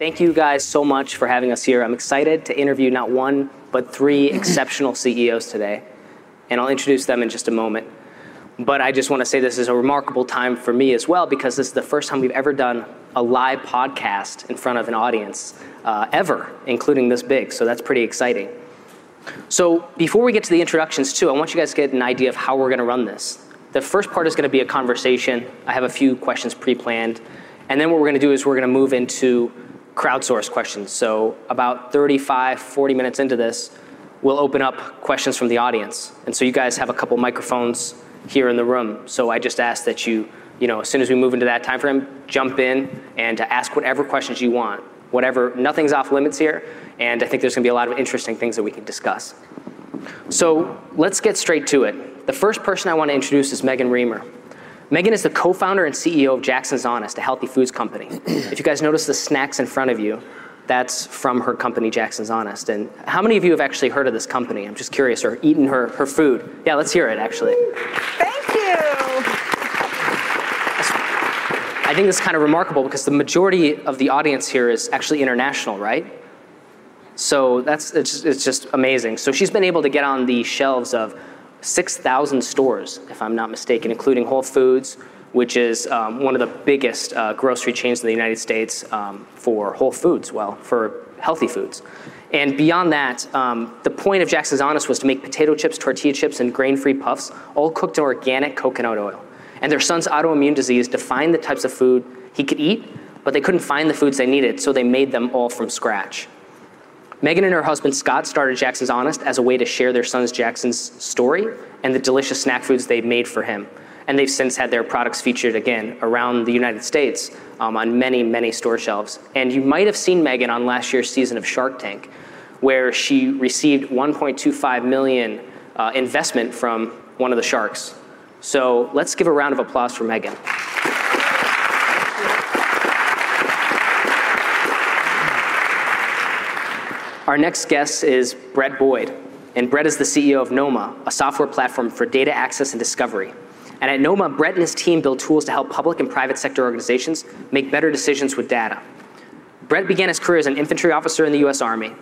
Thank you guys so much for having us here. I'm excited to interview not one, but three exceptional CEOs today, and I'll introduce them in just a moment. But I just wanna say this is a remarkable time for me as well because this is the first time we've ever done a live podcast in front of an audience, uh, ever, including this big, so that's pretty exciting. So before we get to the introductions too, I want you guys to get an idea of how we're gonna run this. The first part is gonna be a conversation. I have a few questions pre-planned, and then what we're gonna do is we're gonna move into crowdsourced questions. So about 35, 40 minutes into this, we'll open up questions from the audience. And so you guys have a couple microphones here in the room. So I just ask that you you know, as soon as we move into that timeframe, jump in and ask whatever questions you want. Whatever. Nothing's off limits here, and I think there's gonna be a lot of interesting things that we can discuss. So let's get straight to it. The first person I wanna introduce is Megan Reamer. Megan is the co-founder and CEO of Jackson's Honest, a healthy foods company. If you guys notice the snacks in front of you, that's from her company, Jackson's Honest. And how many of you have actually heard of this company? I'm just curious, or eaten her her food? Yeah, let's hear it actually. Thank you. I think it's kind of remarkable because the majority of the audience here is actually international, right? So that's it's it's just amazing. So she's been able to get on the shelves of 6,000 stores, if I'm not mistaken, including Whole Foods, which is um, one of the biggest uh, grocery chains in the United States, um, for whole foods, well, for healthy foods. And beyond that, um, the point of Jackson's Honest was to make potato chips, tortilla chips, and grain-free puffs, all cooked in organic coconut oil. And their son's autoimmune disease defined the types of food he could eat, but they couldn't find the foods they needed, so they made them all from scratch. Megan and her husband, Scott, started Jackson's Honest as a way to share their son's Jackson's story and the delicious snack foods they've made for him. And they've since had their products featured again around the United States, um, on many, many store shelves. And you might have seen Megan on last year's season of Shark Tank, where she received $1.25 million uh, investment from one of the sharks. So let's give a round of applause for Megan. Our next guest is Brett Boyd, and Brett is the CEO of Knoema, a software platform for data access and discovery. And at Knoema, Brett and his team build tools to help public and private sector organizations make better decisions with data. Brett began his career as an infantry officer in the U.S. Army,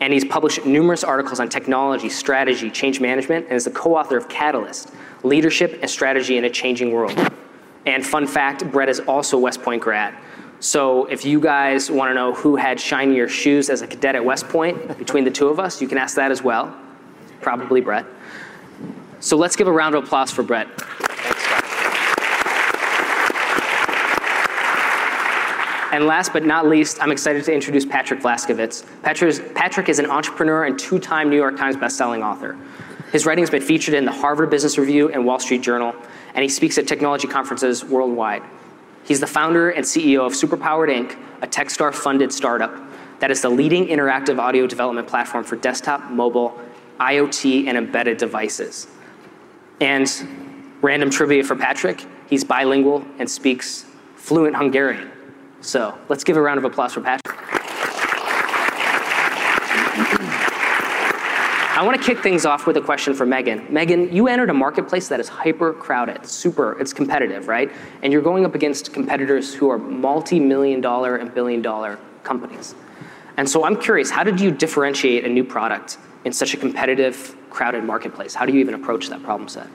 and he's published numerous articles on technology, strategy, change management, and is the co-author of Catalyst: Leadership and Strategy in a Changing World. And fun fact, Brett is also West Point grad. So if you guys wanna know who had shinier shoes as a cadet at West Point between the two of us, you can ask that as well. Probably Brett. So let's give a round of applause for Brett. And Last but not least, I'm excited to introduce Patrick Vlaskovits. Patrick is an entrepreneur and two-time New York Times bestselling author. His writing's been featured in the Harvard Business Review and Wall Street Journal, and he speaks at technology conferences worldwide. He's the founder and CEO of Superpowered Inc., a Techstar funded startup that is the leading interactive audio development platform for desktop, mobile, IoT, and embedded devices. And random trivia for Patrick, he's bilingual and speaks fluent Hungarian. So let's give a round of applause for Patrick. I wanna kick things off with a question for Megan. Megan, you entered a marketplace that is hyper-crowded. Super, it's competitive, right? And you're going up against competitors who are multi-million dollar and billion-dollar companies. And so I'm curious, how did you differentiate a new product in such a competitive, crowded marketplace? How do you even approach that problem set?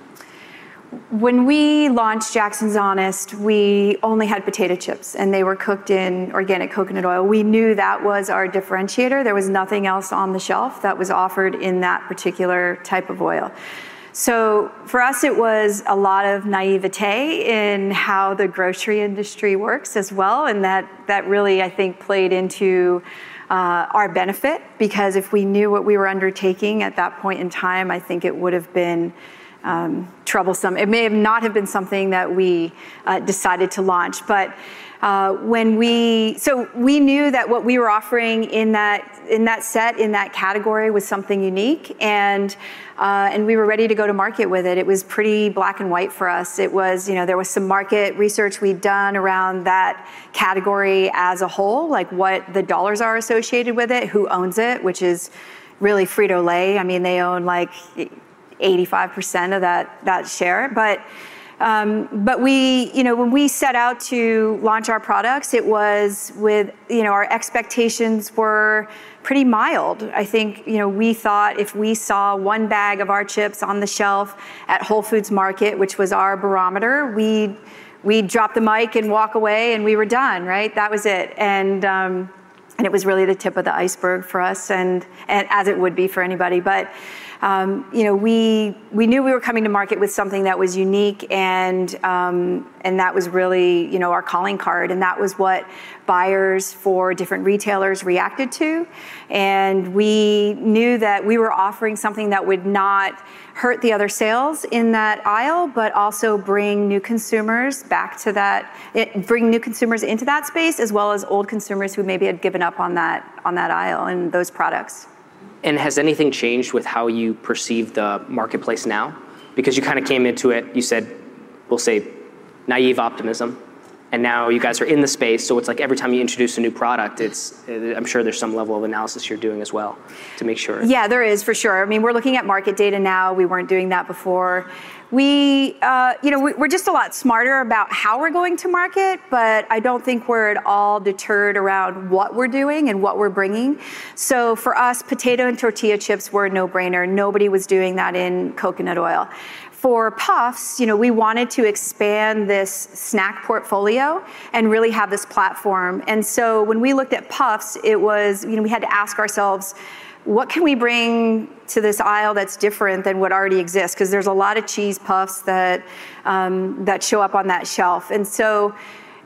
When we launched Jackson's Honest, we only had potato chips, and they were cooked in organic coconut oil. We knew that was our differentiator. There was nothing else on the shelf that was offered in that particular type of oil. So for us, it was a lot of naivete in how the grocery industry works as well, and that that really, I think, played into uh, our benefit because if we knew what we were undertaking at that point in time, I think it would've been Um, troublesome. It may have not have been something that we uh, decided to launch. But uh, when we so we knew that what we were offering in that in that set, in that category was something unique, and uh, and we were ready to go to market with it. It was pretty black and white for us. It was, you know, there was some market research we'd done around that category as a whole, like what the dollars are associated with it, who owns it, which is really Frito-Lay. I mean, they own, like, 85% of that that share. But um, but we, you know, when we set out to launch our products, it was with, you know, our expectations were pretty mild. I think, you know, we thought if we saw one bag of our chips on the shelf at Whole Foods Market, which was our barometer, we'd drop the mic and walk away, and we were done, right? That was it. And um, and it was really the tip of the iceberg for us, and, and as it would be for anybody. But Um, you know, we we knew we were coming to market with something that was unique, and um, and that was really, you know, our calling card, and that was what buyers for different retailers reacted to. And we knew that we were offering something that would not hurt the other sales in that aisle, but also bring new consumers back to that, bring new consumers into that space, as well as old consumers who maybe had given up on that on that aisle and those products. And has anything changed with how you perceive the marketplace now? Because you kind of came into it, you said, we'll say, naive optimism, and now you guys are in the space, so it's like every time you introduce a new product, it's, uh, I'm sure there's some level of analysis you're doing as well to make sure. Yeah, there is, for sure. I mean, we're looking at market data now. We weren't doing that before. We, uh, you know, we're just a lot smarter about how we're going to market, but I don't think we're at all deterred around what we're doing and what we're bringing. So for us, potato and tortilla chips were a no-brainer. Nobody was doing that in coconut oil. For Puffs, you know, we wanted to expand this snack portfolio and really have this platform. And so when we looked at Puffs, it was, you know, we had to ask ourselves: What can we bring to this aisle that's different than what already exists? Because there's a lot of cheese puffs that um, that show up on that shelf. And so,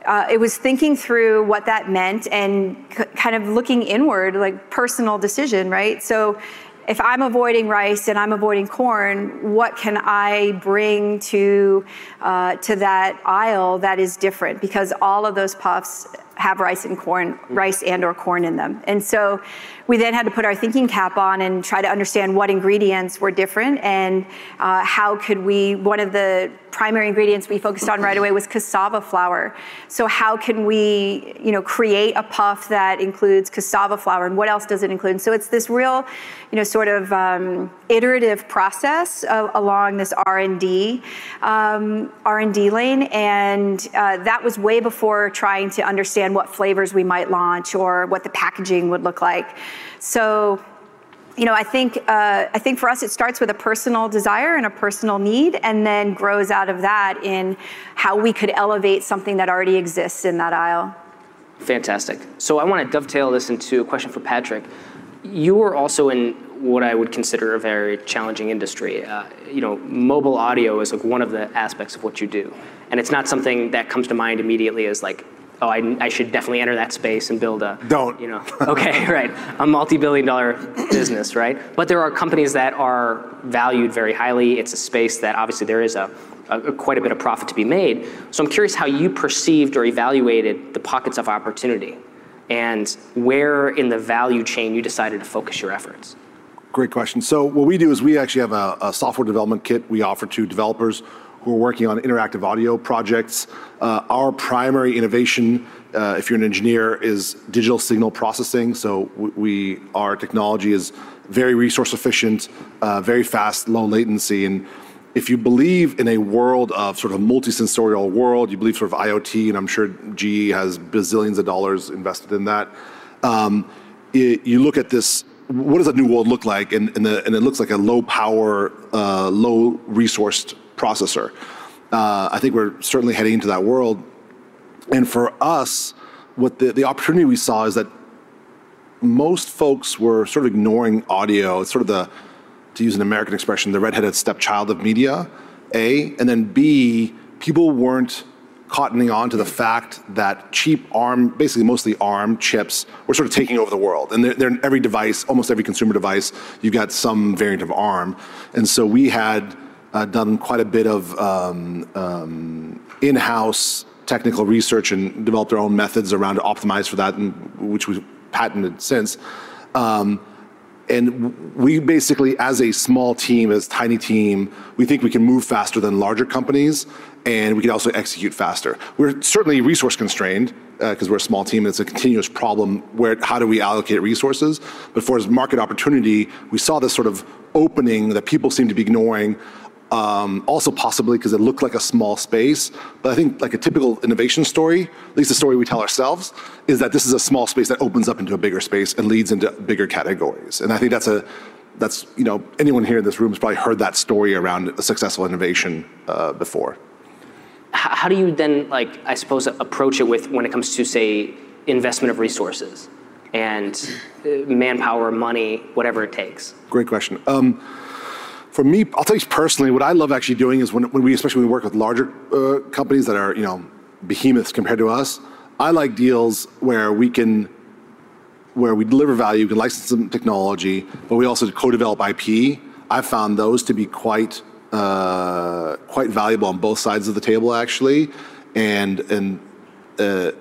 uh, it was thinking through what that meant and kind of looking inward, like personal decision, right? So if I'm avoiding rice and I'm avoiding corn, what can I bring to uh, to that aisle that is different? Because all of those puffs have rice and corn, rice and/or corn in them. And so we then had to put our thinking cap on and try to understand what ingredients were different and uh, how could we... One of the primary ingredients we focused on right away was cassava flour. So how can we, you know, create a puff that includes cassava flour, and what else does it include? So it's this real, you know, sort of um, iterative process uh, along this R&D R&D um, lane, and uh, that was way before trying to understand what flavors we might launch or what the packaging would look like. So, you know, I think, uh, I think for us, it starts with a personal desire and a personal need, and then grows out of that in how we could elevate something that already exists in that aisle. Fantastic. So I wanna dovetail this into a question for Patrick. You are also in what I would consider a very challenging industry. Uh, you know, mobile audio is, like, one of the aspects of what you do, and it's not something that comes to mind immediately as like, "Oh, I should definitely enter that space and build a- Don't. You know? Okay, right. A multi-billion-dollar business, right? But there are companies that are valued very highly. It's a space that obviously there is a quite a bit of profit to be made. So I'm curious how you perceived or evaluated the pockets of opportunity, and where in the value chain you decided to focus your efforts. Great question. So what we do is we actually have a software development kit we offer to developers who are working on interactive audio projects. Uh, our primary innovation, uh, if you're an engineer, is digital signal processing. So we, our technology is very resource efficient, uh, very fast, low latency, and if you believe in a world of sort of multi-sensorial world, you believe sort of IoT, and I'm sure GE has bazillions of dollars invested in that, um, you look at this, what does a new world look like? And it looks like a low power, low resourced processor. Uh, I think we're certainly heading into that world, and for us, what the opportunity we saw is that most folks were sort of ignoring audio. It's sort of the, to use an American expression, the redheaded stepchild of media, A, and then B, people weren't cottoning on to the fact that cheap Arm, basically mostly Arm chips, were sort of taking over the world. And they're in every device, almost every consumer device, you've got some variant of Arm. And so we had Uh, done quite a bit of um, um, in-house technical research and developed our own methods around to optimize for that, and which we've patented since. Um, and we basically, as a small team, as tiny team, we think we can move faster than larger companies, and we can also execute faster. We're certainly resource constrained, uh, 'cause we're a small team, and it's a continuous problem, where how do we allocate resources? But for as market opportunity, we saw this sort of opening that people seem to be ignoring, Um, also possibly because it looked like a small space. But I think like a typical innovation story, at least the story we tell ourselves, is that this is a small space that opens up into a bigger space and leads into bigger categories. And I think that's, a that's you know, anyone here in this room has probably heard that story around a successful innovation uh, before. How do you then, like, I suppose, approach it with when it comes to, say, investment of resources and uh, manpower, money, whatever it takes? Great question. Um, For me, I'll tell you personally, what I love actually doing is when we, especially when we work with larger companies that are, you know, behemoths compared to us, I like deals where we can, where we deliver value, we can license some technology, but we also co-develop IP. I've found those to be quite quite valuable on both sides of the table, actually. And and uh,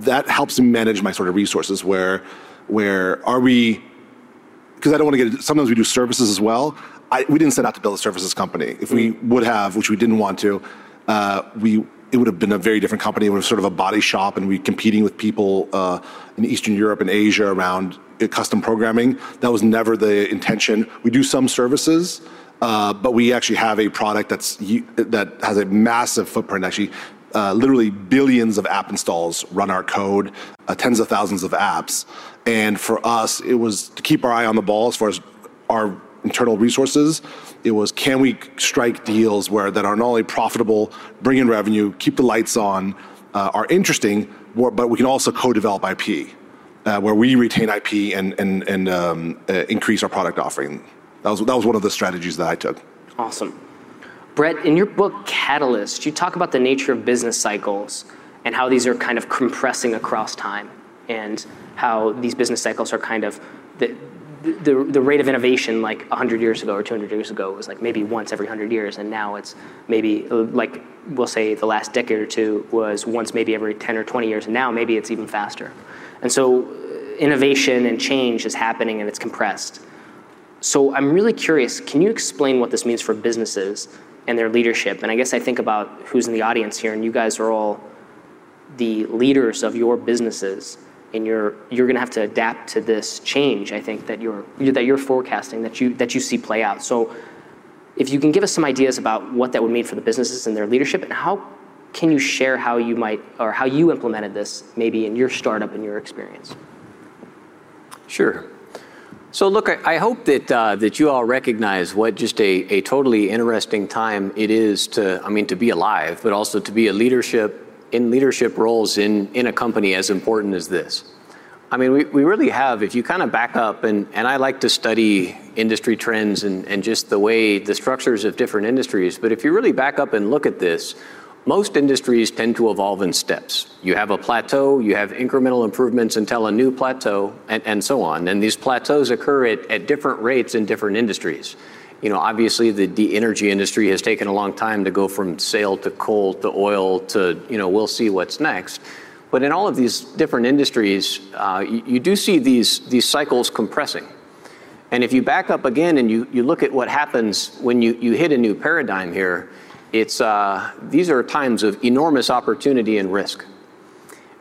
that helps me manage my sort of resources Where, where are we 'cause I don't wanna get. Sometimes we do services as well. We didn't set out to build a services company. If we mm. would have, which we didn't want to, uh, we it would've been a very different company. It was sort of a body shop, and we're competing with people uh, in Eastern Europe and Asia around uh, custom programming. That was never the intention. We do some services, but we actually have a product that's that has a massive footprint, actually. Literally billions of app installs run our code, tens of thousands of apps. And for us, it was to keep our eye on the ball as far as our internal resources. It was, can we strike deals where that are not only profitable, bring in revenue, keep the lights on, uh, are interesting, but we can also co-develop IP, uh, where we retain IP and and and um, uh, increase our product offering. That was That was one of the strategies that I took. Awesome. Brett, in your book, Catalyst, you talk about the nature of business cycles and how these are kind of compressing across time, and how these business cycles are kind of the the rate of innovation like 100 years ago or 200 years ago was like maybe once every 100 years, and now it's maybe like we'll say the last decade or two was once maybe every 10 or 20 years, and now maybe it's even faster. And so uh innovation and change is happening, and it's compressed. So I'm really curious, can you explain what this means for businesses and their leadership? And I guess I think about who's in the audience here, and you guys are all the leaders of your businesses, and you're gonna have to adapt to this change, I think, that you're that you're forecasting, that you that you see play out. So, if you can give us some ideas about what that would mean for the businesses and their leadership, and how can you share how you might or how you implemented this maybe in your startup, in your experience? Sure. So look, I hope that uh, that you all recognize what just a a totally interesting time it is to, I mean, to be alive, but also to be in leadership roles in in a company as important as this. I mean, we we really have, if you kinda back up, and and I like to study industry trends and and just the way the structures of different industries, but if you really back up and look at this, most industries tend to evolve in steps. You have a plateau, you have incremental improvements until a new plateau, and so on. And these plateaus occur at, at different rates in different industries. You know, obviously, the energy industry has taken a long time to go from sail to coal to oil to, you know, we'll see what's next. But in all of these different industries, uh, you do see these these cycles compressing. And if you back up again and you you look at what happens when you hit a new paradigm here, it's uh, these are times of enormous opportunity and risk.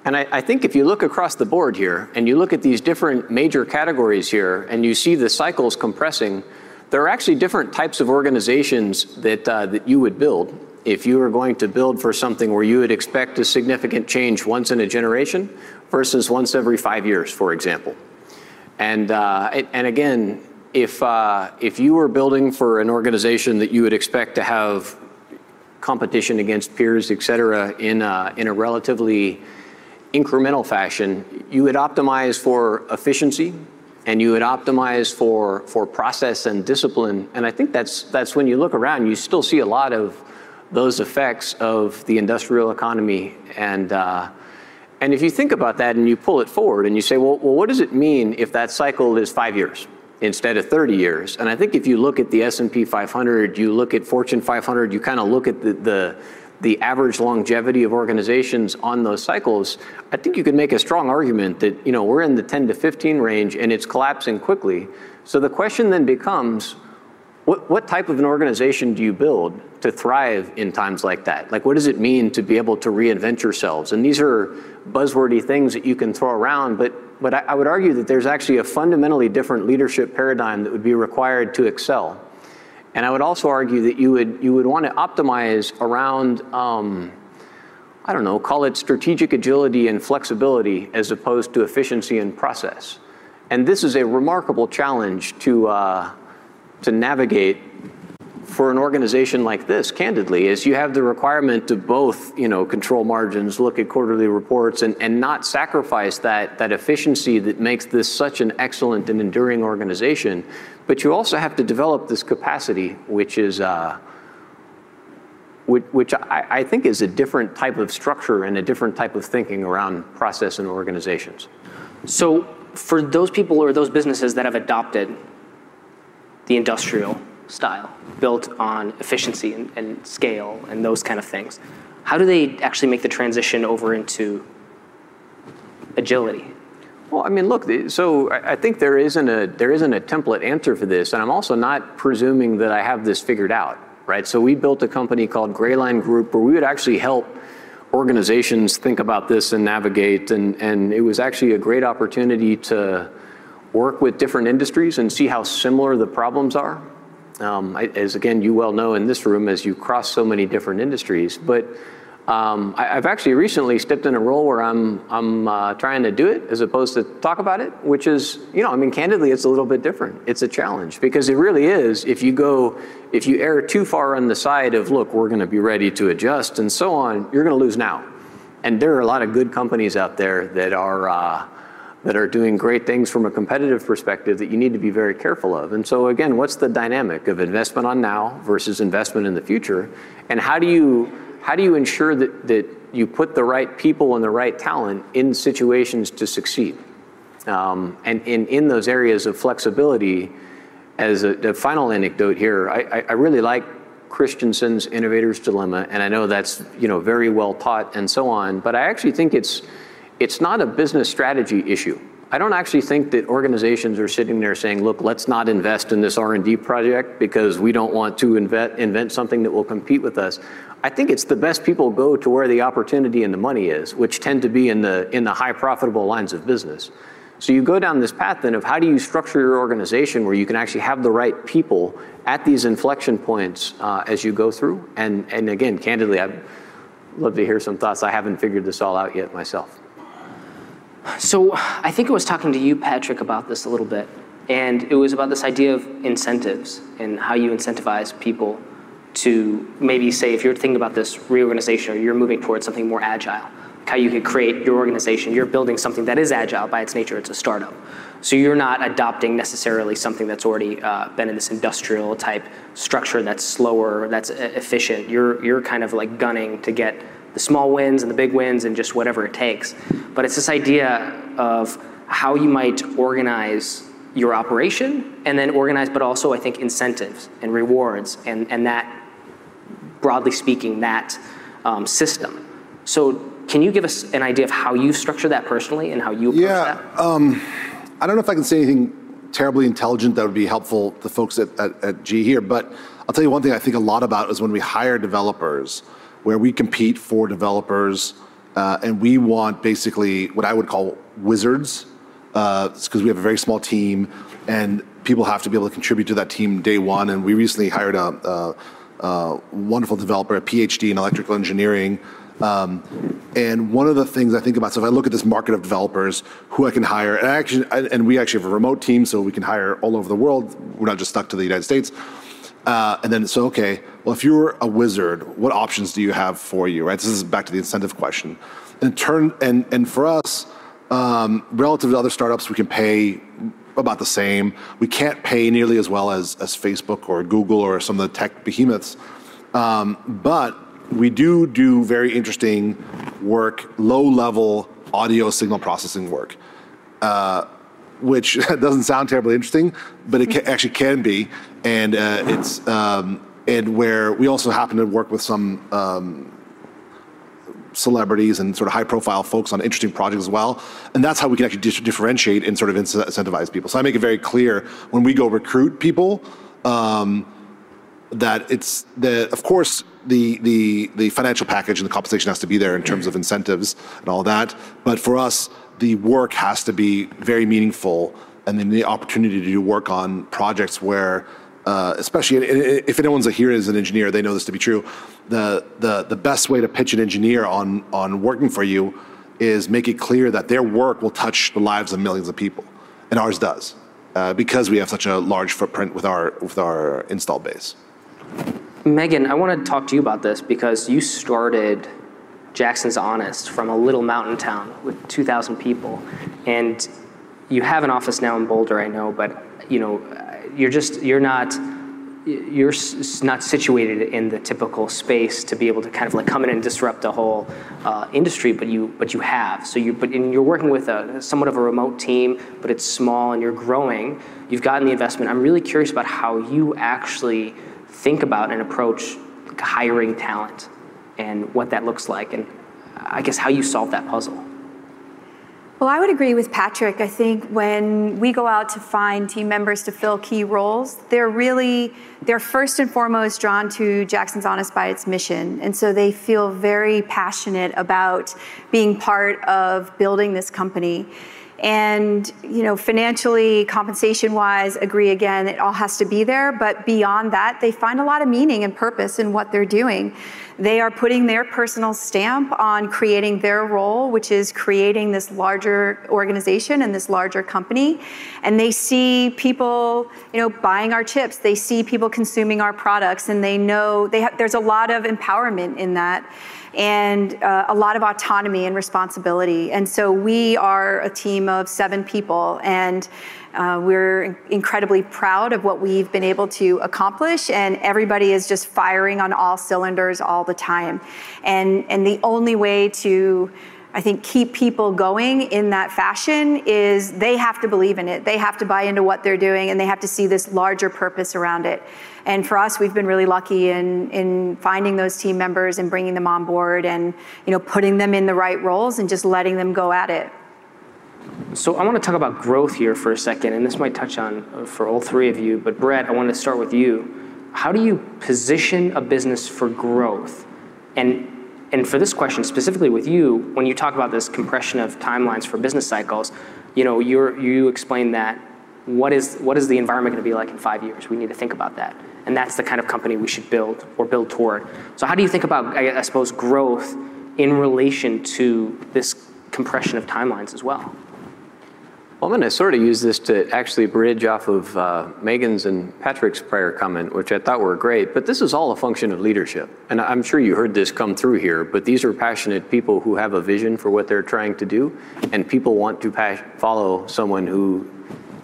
And I think if you look across the board here, and you look at these different major categories here, and you see the cycles compressing, there are actually different types of organizations that uh, that you would build if you were going to build for something where you would expect a significant change once in a generation versus once every five years, for example. And uh, and again, if uh, if you were building for an organization that you would expect to have competition against peers, et cetera, in in a relatively incremental fashion, you would optimize for efficiency, and you would optimize for for process and discipline. And I think that's that's when you look around, you still see a lot of those effects of the industrial economy. And uh, and if you think about that and you pull it forward and you say, "Well, what does it mean if that cycle is five years instead of 30 years?" And I think if you look at the S&P 500, you look at Fortune 500, you kinda look at the average longevity of organizations on those cycles, I think you could make a strong argument that, you know, we're in the 10 to 15 range, and it's collapsing quickly. So the question then becomes, what type of an organization do you build to thrive in times like that? Like, what does it mean to be able to reinvent yourselves? And these are buzzwordy things that you can throw around, but I would argue that there's actually a fundamentally different leadership paradigm that would be required to excel. And I would also argue that you would, you would want to optimize around, um, I don't know, call it strategic agility and flexibility as opposed to efficiency and process. And this is a remarkable challenge to, uh, to navigate for an organization like this, candidly, is you have the requirement to both, you know, control margins, look at quarterly reports, and, and not sacrifice that, that efficiency that makes this such an excellent and enduring organization. But you also have to develop this capacity, which is, uh, which, which I, I think is a different type of structure and a different type of thinking around process and organizations. So for those people or those businesses that have adopted the industrial style built on efficiency and, and, scale and those kind of things. How do they actually make the transition over into agility? Well, I mean, look, so I think there isn't a there isn't a template answer for this, and I'm also not presuming that I have this figured out, right? So we built a company called Grayline Group where we would actually help organizations think about this and navigate, and and it was actually a great opportunity to work with different industries and see how similar the problems are um, as again, you well know in this room as you cross so many different industries. But um, I, have actually recently stepped in a role where I'm, I'm uh, trying to do it as opposed to talk about it, which is, you know, I mean, candidly, it's a little bit different. It's a challenge because it really is. If you go, if you err too far on the side of, look, we're going to be ready to adjust and so on, you're going to lose now. And there are a lot of good companies out there that are, uh, that are doing great things from a competitive perspective that you need to be very careful of. And so again, what's the dynamic of investment on now versus investment in the future? And how do you how do you ensure that that you put the right people and the right talent in situations to succeed? Um, and in, in those areas of flexibility, as a, a final anecdote here, I, I really like Christensen's Innovator's Dilemma, and I know that's you know very well taught and so on. But I actually think it's it's not a business strategy issue. I don't actually think that organizations are sitting there saying, look, let's not invest in this R&D project because we don't want to invent, invent something that will compete with us. I think it's the best people go to where the opportunity and the money is, which tend to be in the, in the high profitable lines of business. So you go down this path then of how do you structure your organization where you can actually have the right people at these inflection points uh, as you go through. And, and again, candidly, I'd love to hear some thoughts. I haven't figured this all out yet myself. So I think I was talking to you, Patrick, about this a little bit. And it was about this idea of incentives and how you incentivize people to maybe say, if you're thinking about this reorganization or you're moving towards something more agile, how you could create your organization. You're building something that is agile by its nature, it's a startup. So you're not adopting necessarily something that's already uh, been in this industrial type structure that's slower, that's efficient. You're, you're kind of like gunning to get the small wins and the big wins and just whatever it takes. But it's this idea of how you might organize your operation and then organize, but also I think incentives and rewards and, and that, broadly speaking, that um, system. So can you give us an idea of how you structure that personally and how you approach yeah, that? Um, I don't know if I can say anything terribly intelligent that would be helpful to folks at, at, at G here, but I'll tell you one thing I think a lot about is when we hire developers, where we compete for developers uh, and we want basically what I would call wizards because uh, we have a very small team and people have to be able to contribute to that team day one. And we recently hired a, a, a wonderful developer, a PhD in electrical engineering. Um, and one of the things I think about, so if I look at this market of developers who I can hire, and, actually, and we actually have a remote team, so we can hire all over the world. We're not just stuck to the United States. Uh, and then so okay, well if you're a wizard, what options do you have for you, right? This is back to the incentive question. And turn and and for us, um, relative to other startups, we can pay about the same. We can't pay nearly as well as as Facebook or Google or some of the tech behemoths, um, but we do do very interesting work, low level audio signal processing work. Uh, which doesn't sound terribly interesting, but it can, actually can be, and uh, it's um, and where we also happen to work with some um, celebrities and sort of high profile folks on interesting projects as well. And that's how we can actually differentiate and sort of incentivize people. So I make it very clear when we go recruit people um, that it's the, of course, the, the, the financial package and the compensation has to be there in terms of incentives and all that. But for us, the work has to be very meaningful and then the opportunity to do work on projects where uh, especially if anyone's here as an engineer, they know this to be true. The, the, the best way to pitch an engineer on, on working for you is make it clear that their work will touch the lives of millions of people, and ours does, uh, because we have such a large footprint with our, with our install base. Megan, I want to talk to you about this because you started Jackson's Honest from a little mountain town with 2,000 people, and you have an office now in Boulder, I know, but you know, you're just you're not you're not situated in the typical space to be able to kind of like come in and disrupt the whole uh, industry, but you but you have. So you but you're working with a somewhat of a remote team, but it's small and you're growing. You've gotten the investment. I'm really curious about how you actually think about and approach hiring talent and what that looks like, and I guess how you solve that puzzle. Well, I would agree with Patrick. I think when we go out to find team members to fill key roles, they're really they're first and foremost drawn to Jackson's Honest by its mission. And so they feel very passionate about being part of building this company. And you know, financially, compensation-wise, agree again, it all has to be there. But beyond that, they find a lot of meaning and purpose in what they're doing. They are putting their personal stamp on creating their role, which is creating this larger organization and this larger company. And they see people, you know, buying our chips. They see people consuming our products, and they know they ha- there's a lot of empowerment in that and uh, a lot of autonomy and responsibility. And so we are a team of seven people, and uh, we're incredibly proud of what we've been able to accomplish, and everybody is just firing on all cylinders all the time. And, and the only way to I think keep people going in that fashion is they have to believe in it. They have to buy into what they're doing and they have to see this larger purpose around it. And for us, we've been really lucky in, in finding those team members and bringing them on board and you know putting them in the right roles and just letting them go at it. So I want to talk about growth here for a second, and this might touch on uh, for all three of you. But Brett, I want to start with you. How do you position a business for growth? And and for this question specifically with you, when you talk about this compression of timelines for business cycles, you know, you you explain that what is what is the environment going to be like in five years? We need to think about that, and that's the kind of company we should build or build toward. So how do you think about, I, I suppose, growth in relation to this compression of timelines as well? Well, I'm going to sort of use this to actually bridge off of uh, Megan's and Patrick's prior comment, which I thought were great. But this is all a function of leadership. And I'm sure you heard this come through here, but these are passionate people who have a vision for what they're trying to do. And people want to follow someone who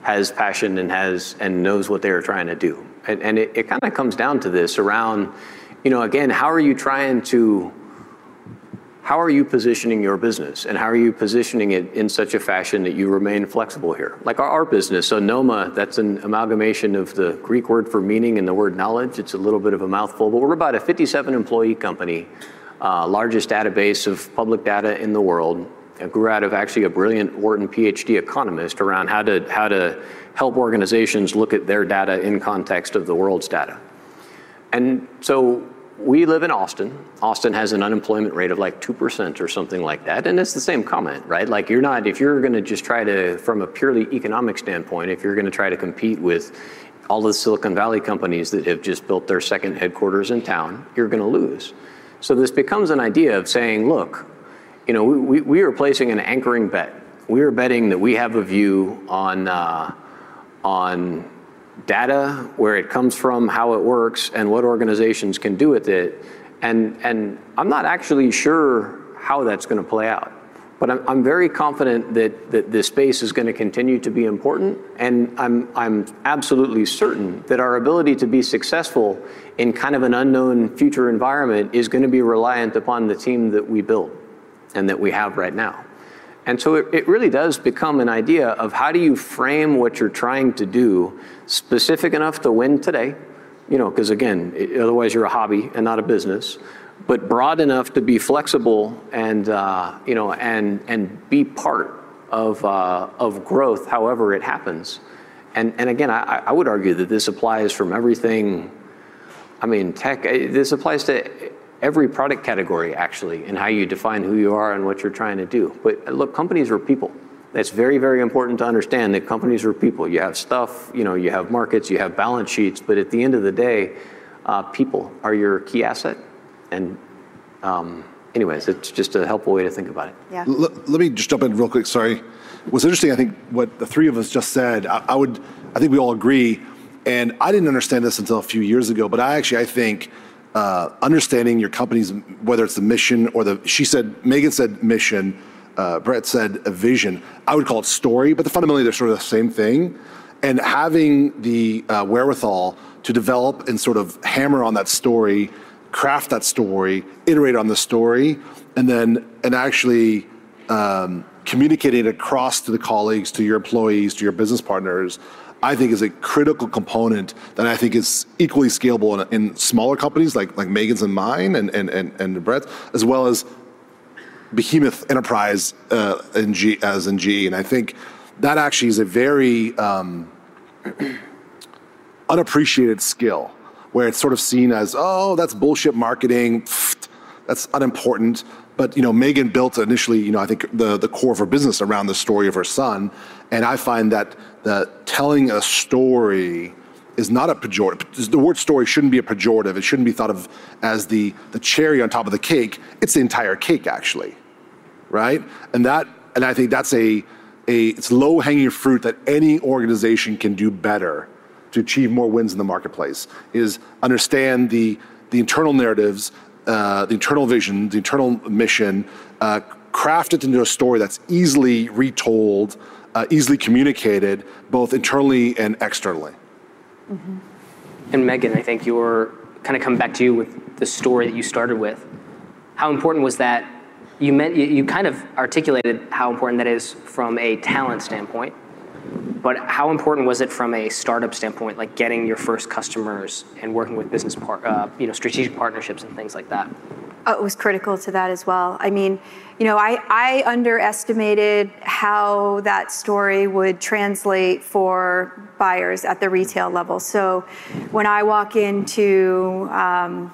has passion and has and knows what they are trying to do. And, and it, it kind of comes down to this around, you know, again, how are you trying to how are you positioning your business and how are you positioning it in such a fashion that you remain flexible here? Like our, our business, so Knoema, that's an amalgamation of the Greek word for meaning and the word knowledge. It's a little bit of a mouthful, but we're about a 57 employee company, uh, largest database of public data in the world. It grew out of actually a brilliant Wharton PhD economist around how to, how to help organizations look at their data in context of the world's data. And so we live in Austin. Austin has an unemployment rate of like 2% or something like that. And it's the same comment, right? Like you're not, if you're going to just try to, from a purely economic standpoint, if you're going to try to compete with all the Silicon Valley companies that have just built their second headquarters in town, you're going to lose. So this becomes an idea of saying, look, you know, we, we are placing an anchoring bet. We are betting that we have a view on, uh, on data, where it comes from, how it works, and what organizations can do with it. And, and I'm not actually sure how that's going to play out. But I'm, I'm very confident that, that this space is going to continue to be important. And I'm, I'm absolutely certain that our ability to be successful in kind of an unknown future environment is going to be reliant upon the team that we build and that we have right now. And so it, it, really does become an idea of how do you frame what you're trying to do specific enough to win today, you know, because again, it, otherwise you're a hobby and not a business, but broad enough to be flexible and, uh, you know, and, and be part of, uh, of growth however it happens. And, and again, I, I would argue that this applies from everything, I mean, tech, this applies to every product category actually and how you define who you are and what you're trying to do. But look, companies are people. That's very, very important to understand that companies are people. You have stuff, you know, you have markets, you have balance sheets, but at the end of the day, uh, people are your key asset. And um, anyways, it's just a helpful way to think about it. Yeah. L- let me just jump in real quick. Sorry. What's interesting, I think, what the three of us just said. I, I would, I think we all agree, and I didn't understand this until a few years ago. But I actually, I think, uh, understanding your company's whether it's the mission or the she said Megan said mission, uh, Brett said a vision. I would call it story, but the, fundamentally they're sort of the same thing. And having the uh, wherewithal to develop and sort of hammer on that story, craft that story, iterate on the story, and then and actually um, communicating it across to the colleagues, to your employees, to your business partners, I think is a critical component that I think is equally scalable in, in smaller companies like like Megan's and mine and and and, and Brett's, as well as behemoth enterprise uh, in G, as in GE. And I think that actually is a very um, unappreciated skill where it's sort of seen as, oh, that's bullshit marketing, Pfft, that's unimportant. But you know, Megan built initially, you know, I think the, the core of her business around the story of her son. And I find that the telling a story is not a pejorative. The word story shouldn't be a pejorative. It shouldn't be thought of as the, the cherry on top of the cake. It's the entire cake, actually, right? And that, and I think that's a, a it's low hanging fruit that any organization can do better to achieve more wins in the marketplace. Is understand the the internal narratives, uh, the internal vision, the internal mission, uh, craft it into a story that's easily retold, uh, easily communicated, both internally and externally. Mm-hmm. And Megan, I think you're kind of coming back to you with the story that you started with. How important was that? You meant you, you kind of articulated how important that is from a talent standpoint, but how important was it from a startup standpoint, like getting your first customers and working with business par- uh, you know, strategic partnerships and things like that? Oh, it was critical to that as well. I mean, you know, I, I underestimated how that story would translate for buyers at the retail level. So when I walk into um,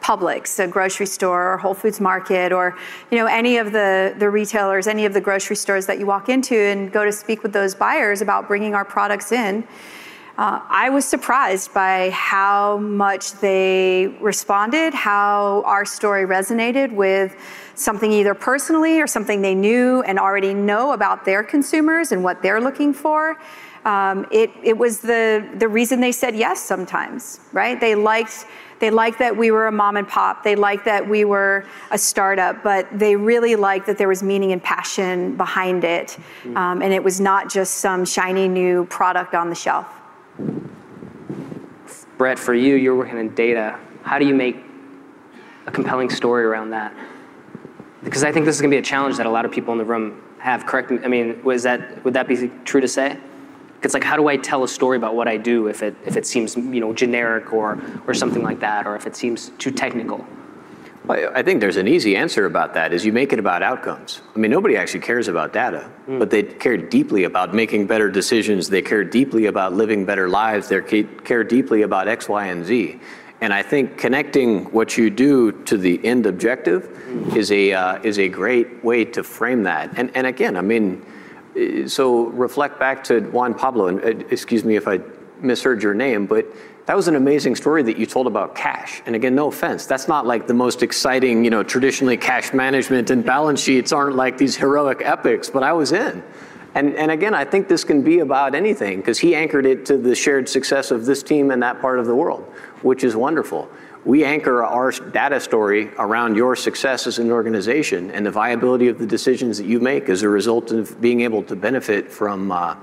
Publix, a grocery store, or Whole Foods Market, or you know any of the the retailers, any of the grocery stores that you walk into, and go to speak with those buyers about bringing our products in. Uh, I was surprised by how much they responded, how our story resonated with something either personally or something they knew and already know about their consumers and what they're looking for. Um, it, it was the, the reason they said yes sometimes, right? They liked they liked that we were a mom and pop. They liked that we were a startup, but they really liked that there was meaning and passion behind it. Mm-hmm. Um, and it was not just some shiny new product on the shelf. Brett, for you, you're working in data. How do you make a compelling story around that? Because I think this is going to be a challenge that a lot of people in the room have. Correct? Me. I mean, was that would that be true to say? It's like, how do I tell a story about what I do if it, if it seems you know, generic or, or something like that, or if it seems too technical? Well, I think there's an easy answer about that is you make it about outcomes. I mean, nobody actually cares about data, mm. but they care deeply about making better decisions. They care deeply about living better lives. They care deeply about X, Y, and Z. And I think connecting what you do to the end objective mm. is a uh, is a great way to frame that. And and again, I mean, so reflect back to Juan Pablo, and uh, excuse me if I misheard your name, but that was an amazing story that you told about cash. And again, no offense, that's not like the most exciting, you know, traditionally cash management and balance sheets aren't like these heroic epics, but I was in. And, and again, I think this can be about anything because he anchored it to the shared success of this team and that part of the world, which is wonderful we anchor our data story around your success as an organization and the viability of the decisions that you make as a result of being able to benefit from uh,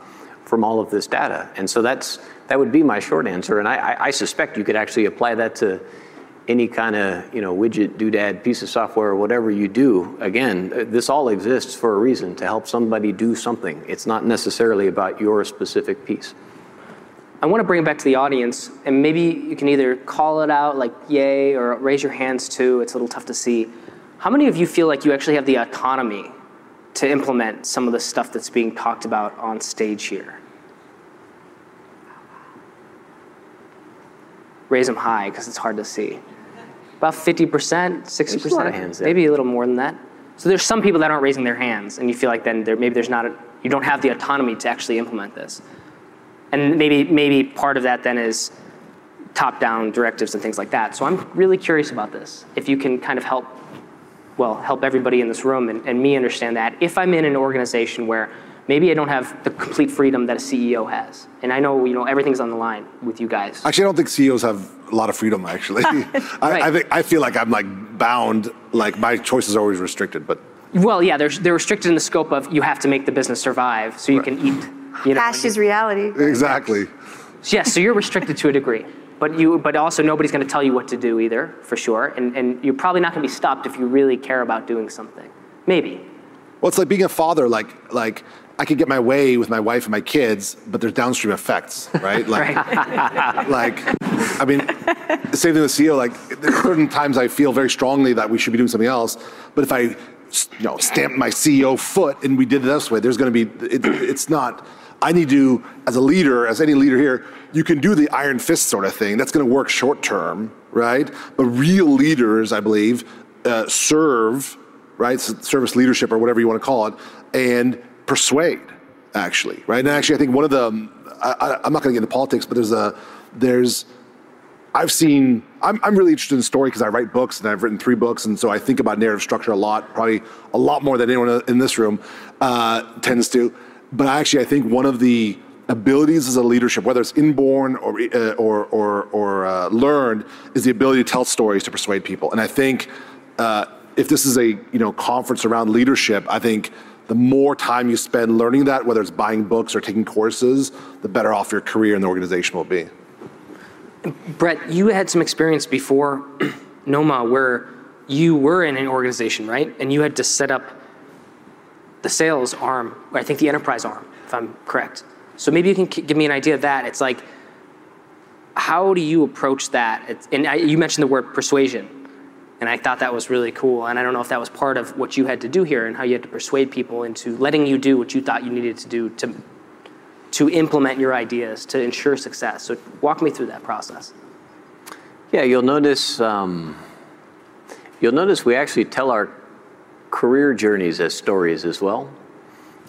from all of this data. And so that's that would be my short answer. And I, I suspect you could actually apply that to any kind of you know widget, doodad, piece of software, or whatever you do. Again, this all exists for a reason to help somebody do something. It's not necessarily about your specific piece. I want to bring it back to the audience, and maybe you can either call it out like yay or raise your hands too. It's a little tough to see. How many of you feel like you actually have the autonomy to implement some of the stuff that's being talked about on stage here? Raise them high because it's hard to see. About 50%, 60%, hands maybe a little more than that. So there's some people that aren't raising their hands, and you feel like then there, maybe there's not a, You don't have the autonomy to actually implement this. And maybe, maybe part of that then is top-down directives and things like that. So I'm really curious about this. If you can kind of help, well, help everybody in this room and, and me understand that. If I'm in an organization where maybe I don't have the complete freedom that a CEO has, and I know you know everything's on the line with you guys. Actually, I don't think CEOs have a lot of freedom. Actually, I, Right. I think I feel like I'm like bound. Like my choices are always restricted. But Well, yeah, they're, they're restricted in the scope of you have to make the business survive so you can eat. You know, Cash is reality. exactly. Yes, so you're restricted to a degree. But you, but also nobody's going to tell you what to do either, for sure. And, and you're probably not going to be stopped if you really care about doing something. Maybe. Well, it's like being a father. Like like I could get my way with my wife and my kids, but there's downstream effects, right? Like Right. like I mean, same thing with CEO. Like there are certain times I feel very strongly that we should be doing something else, but if I you know stamp my CEO foot and we did it this way, there's going to be it, it's not. I need to, as a leader, as any leader here, you can do the iron fist sort of thing. That's going to work short term, right? But real leaders, I believe, uh, serve, right? Service leadership or whatever you want to call it, and persuade, actually, right? And actually, I think one of the, I, I, I'm not going to get into politics, but there's a, there's, I've seen, I'm, I'm really interested in story because I write books and I've written three books. And so I think about narrative structure a lot, probably a lot more than anyone in this room uh, tends to. But actually, I think one of the abilities as a leadership, whether it's inborn or, uh, or, or, or uh, learned, is the ability to tell stories to persuade people. And I think uh, if this is a you know conference around leadership, I think the more time you spend learning that, whether it's buying books or taking courses, the better off your career and the organization will be. Brett, you had some experience before Knoema where you were in an organization, right? And you had to set up the sales arm, or I think the enterprise arm, if I'm correct. So maybe you can give me an idea of that. It's like, how do you approach that? It's, and I, you mentioned the word persuasion, and I thought that was really cool. And I don't know if that was part of what you had to do here and how you had to persuade people into letting you do what you thought you needed to do to to implement your ideas to ensure success. So walk me through that process. Yeah, you'll notice. Um, you'll notice we actually tell our career journeys as stories as well.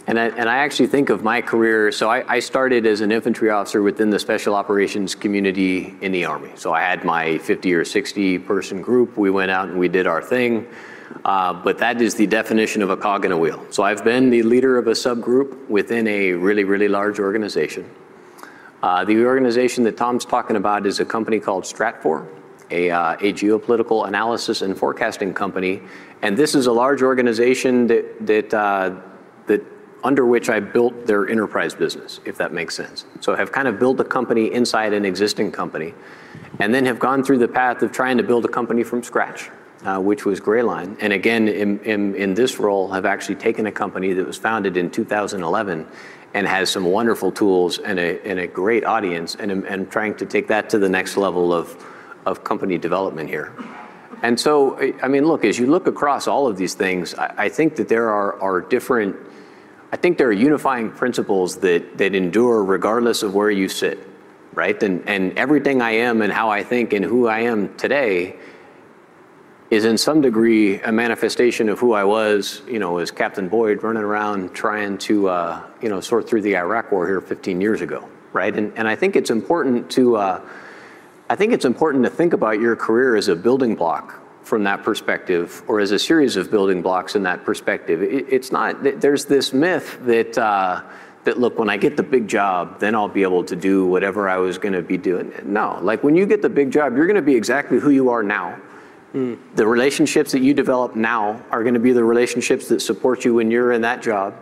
And I, and I actually think of my career. So I, I started as an infantry officer within the special operations community in the Army. So I had my 50 or 60 person group. We went out and we did our thing. Uh, but that is the definition of a cog in a wheel. So I've been the leader of a subgroup within a really, really large organization. Uh, the organization that Tom's talking about is a company called Stratfor, a, uh, a geopolitical analysis and forecasting company. And this is a large organization that, that, uh, that under which I built their enterprise business, if that makes sense. So have kind of built a company inside an existing company, and then have gone through the path of trying to build a company from scratch. Uh, which was Grayline. And again, in, in, in this role, have actually taken a company that was founded in 2011 and has some wonderful tools and a, and a great audience, and, trying to take that to the next level of, of company development here. And so, I- I mean, look, as you look across all of these things, I, I think that there are, are different, I think there are unifying principles that, that endure regardless of where you sit, right? And, and everything I am and how I think and who I am today is in some degree a manifestation of who I was, you know, as Captain Boyd running around trying to, uh, you know, sort through the Iraq War here 15 years ago, right? And, and I think it's important to, uh, I think it's important to think about your career as a building block from that perspective, or as a series of building blocks in that perspective. It, it's not. There's this myth that. Uh, that look, when I get the big job, then I'll be able to do whatever I was going to be doing. No, like when you get the big job, you're going to be exactly who you are now. The relationships that you develop now are going to be the relationships that support you when you're in that job.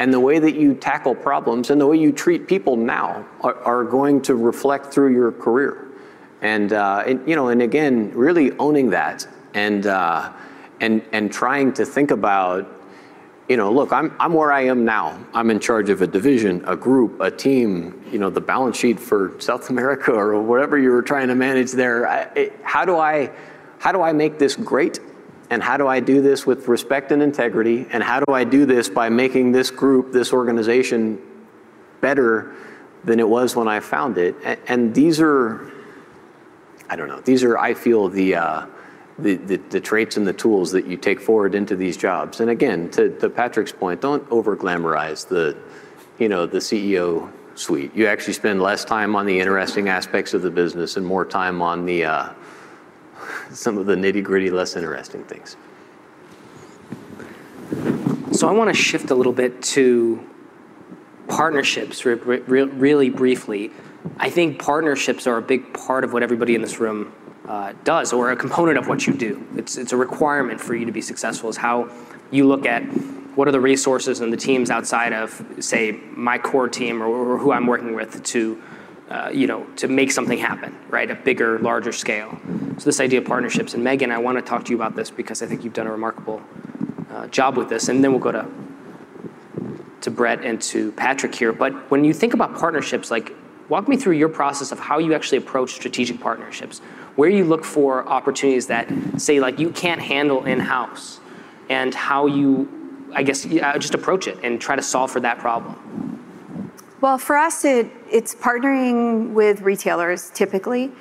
And the way that you tackle problems and the way you treat people now are, are going to reflect through your career. And, uh, and, you know, and again, really owning that and, uh, and, and trying to think about, you know, look, I'm, I'm where I am now. I'm in charge of a division, a group, a team, you know, the balance sheet for South America or whatever you were trying to manage there. I, it, how do I, how do I make this great? And how do I do this with respect and integrity? And how do I do this by making this group, this organization better than it was when I found it? And, and these are, I don't know, these are, I feel, the, uh, the, the, the, traits and the tools that you take forward into these jobs. And again, to, to Patrick's point, don't over glamorize the, you know, the CEO suite. You actually spend less time on the interesting aspects of the business and more time on the uh, some of the nitty gritty, less interesting things. So I want to shift a little bit to partnerships re- re- really briefly. I think partnerships are a big part of what everybody in this room uh, does, or a component of what you do. It's, it's a requirement for you to be successful, is how you look at what are the resources and the teams outside of, say, my core team or, or who I'm working with to, uh, you know, to make something happen, right? A bigger, larger scale. So this idea of partnerships. And Megan, I want to talk to you about this because I think you've done a remarkable uh, job with this. And then we'll go to to Brett and to Patrick here. But when you think about partnerships, like walk me through your process of how you actually approach strategic partnerships, where you look for opportunities that say like you can't handle in-house, and how you, I guess, just approach it and try to solve for that problem. Well, for us, it, it's partnering with retailers typically.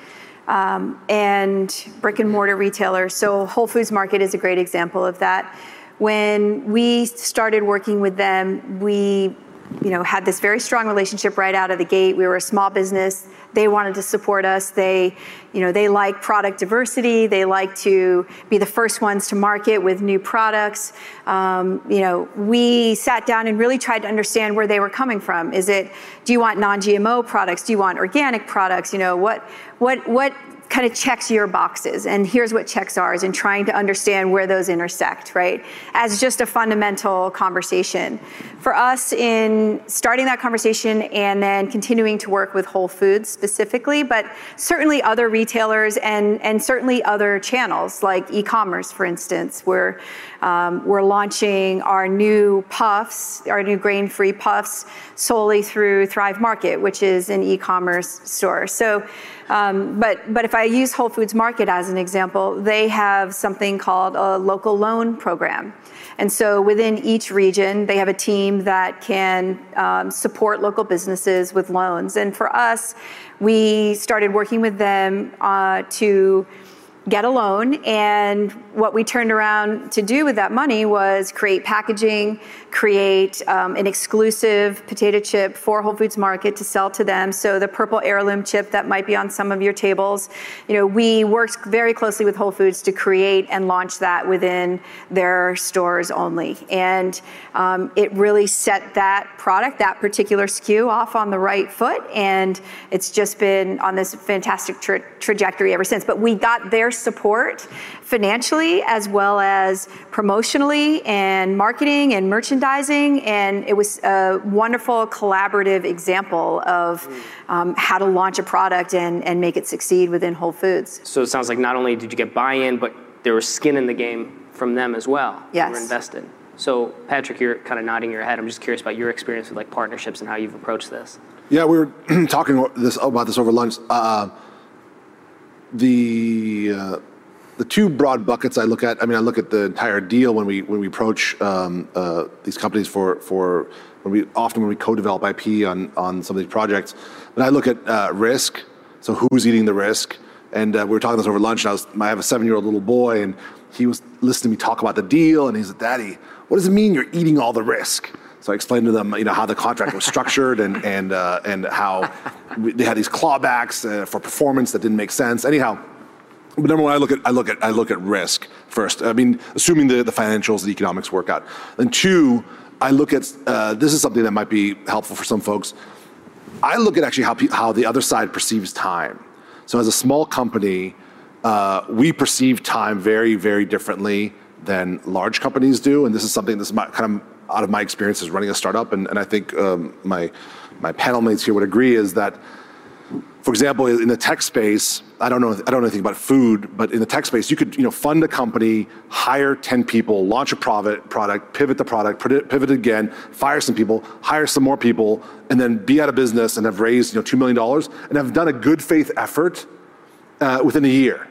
Um, and brick and mortar retailers. So Whole Foods Market is a great example of that. When we started working with them, we you know, had this very strong relationship right out of the gate. We were a small business. They wanted to support us. They, you know, they like product diversity. They like to be the first ones to market with new products. Um, you know, we sat down and really tried to understand where they were coming from. Is it, do you want non-GMO products? Do you want organic products? You know, what, what, what kind of checks your boxes and here's what checks ours and trying to understand where those intersect right? As just a fundamental conversation. For us in starting that conversation and then continuing to work with whole foods specifically but certainly other retailers and and certainly other channels like e-commerce for instance where um, we're launching our new puffs our new grain-free puffs solely through thrive market which is an e-commerce store so um, but, but if I use Whole Foods Market as an example, they have something called a local loan program. And so within each region, they have a team that can um, support local businesses with loans. And for us, we started working with them uh, to get a loan. And what we turned around to do with that money was create packaging, create um, an exclusive potato chip for Whole Foods Market to sell to them. So the purple heirloom chip that might be on some of your tables, you know, we worked very closely with Whole Foods to create and launch that within their stores only. And um, it really set that product, that particular SKU, off on the right foot. And it's just been on this fantastic tra- trajectory ever since. But we got their support financially as well as promotionally and marketing and merchandising. And it was a wonderful collaborative example of um, how to launch a product and, and make it succeed within Whole Foods. So it sounds like not only did you get buy in, but there was skin in the game from them as well. Yes. Who were invested. So Patrick, you're kind of nodding your head. I'm just curious about your experience with like partnerships and how you've approached this. Yeah, we were talking this about this over lunch. Uh, the uh, the two broad buckets I look at. I mean, I look at the entire deal when we when we approach um, uh, these companies for for when we often when we co-develop IP on on some of these projects. But I look at uh, risk. So who's eating the risk? And uh, we were talking this over lunch. And I was I have a seven year old little boy, and he was listening to me talk about the deal, and he's like, "Daddy, what does it mean you're eating all the risk?" So I explained to them, you know, how the contract was structured and and uh, and how they had these clawbacks uh, for performance that didn't make sense. Anyhow, but number one, I look at I look at I look at risk first. I mean, assuming the, the financials, the economics work out. And two, I look at uh, this is something that might be helpful for some folks. I look at actually how how the other side perceives time. So as a small company, uh, we perceive time very very differently than large companies do, and this is something that's my, kind of out of my experience as running a startup, and, and I think um, my my panel mates here would agree is that for example, in the tech space, I don't know, I don't know anything about food, but in the tech space, you could, you know, fund a company, hire 10 people, launch a product, pivot the product, pivot again, fire some people, hire some more people, and then be out of business and have raised, you know, $2 million and have done a good faith effort uh, within a year,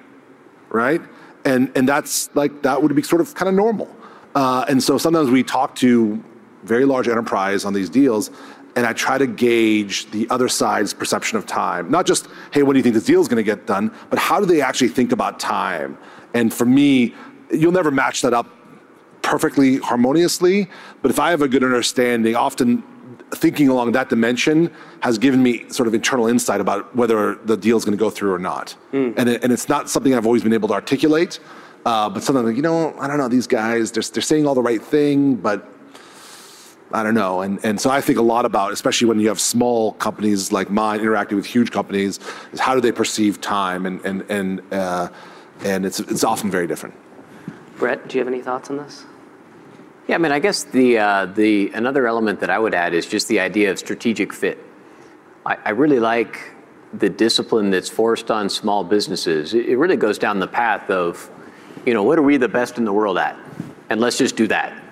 right? And, and that's like, that would be sort of kind of normal. Uh, and so sometimes we talk to very large enterprise on these deals and I try to gauge the other side's perception of time. Not just, hey, when do you think this deal is going to get done, but how do they actually think about time? And for me, you'll never match that up perfectly harmoniously, but if I have a good understanding, often thinking along that dimension has given me sort of internal insight about whether the deal is going to go through or not. Mm. And, it, and it's not something I've always been able to articulate, uh, but something like, you know, I don't know, these guys, they're, they're saying all the right thing, but I don't know. And, and so I think a lot about, especially when you have small companies like mine interacting with huge companies, is how do they perceive time? And, and, and, uh, and it's, it's often very different. Brett, do you have any thoughts on this? Yeah, I mean, I guess the, uh, the, another element that I would add is just the idea of strategic fit. I, I really like the discipline that's forced on small businesses. It, it really goes down the path of, you know, what are we the best in the world at? And let's just do that.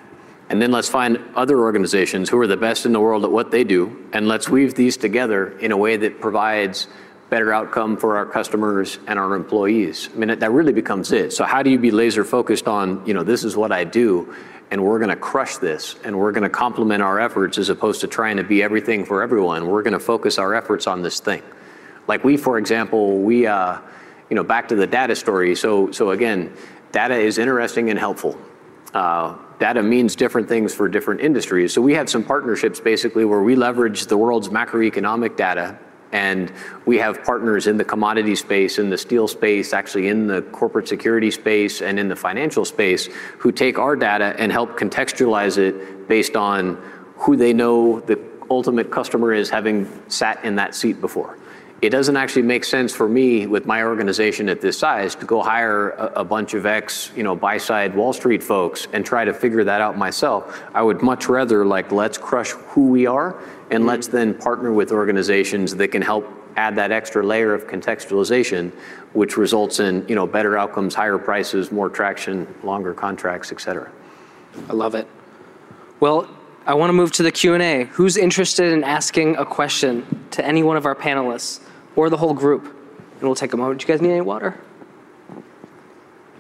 And then let's find other organizations who are the best in the world at what they do, and let's weave these together in a way that provides better outcome for our customers and our employees. I mean, that really becomes it. So how do you be laser focused on, you know, this is what I do, and we're going to crush this and we're going to complement our efforts as opposed to trying to be everything for everyone. We're going to focus our efforts on this thing. Like we, for example, we, uh, you know, back to the data story. So, so again, data is interesting and helpful. Uh, data means different things for different industries. So we have some partnerships basically where we leverage the world's macroeconomic data and we have partners in the commodity space, in the steel space, actually in the corporate security space, and in the financial space who take our data and help contextualize it based on who they know the ultimate customer is having sat in that seat before. It doesn't actually make sense for me with my organization at this size to go hire a, a bunch of ex, you know, buy side Wall Street folks and try to figure that out myself. I would much rather like let's crush who we are and let's mm-hmm. then partner with organizations that can help add that extra layer of contextualization, which results in you know better outcomes, higher prices, more traction, longer contracts, et cetera. I love it. Well, I want to move to the Q&A. Who's interested in asking a question to any one of our panelists or the whole group? And we'll take a moment. Do you guys need any water?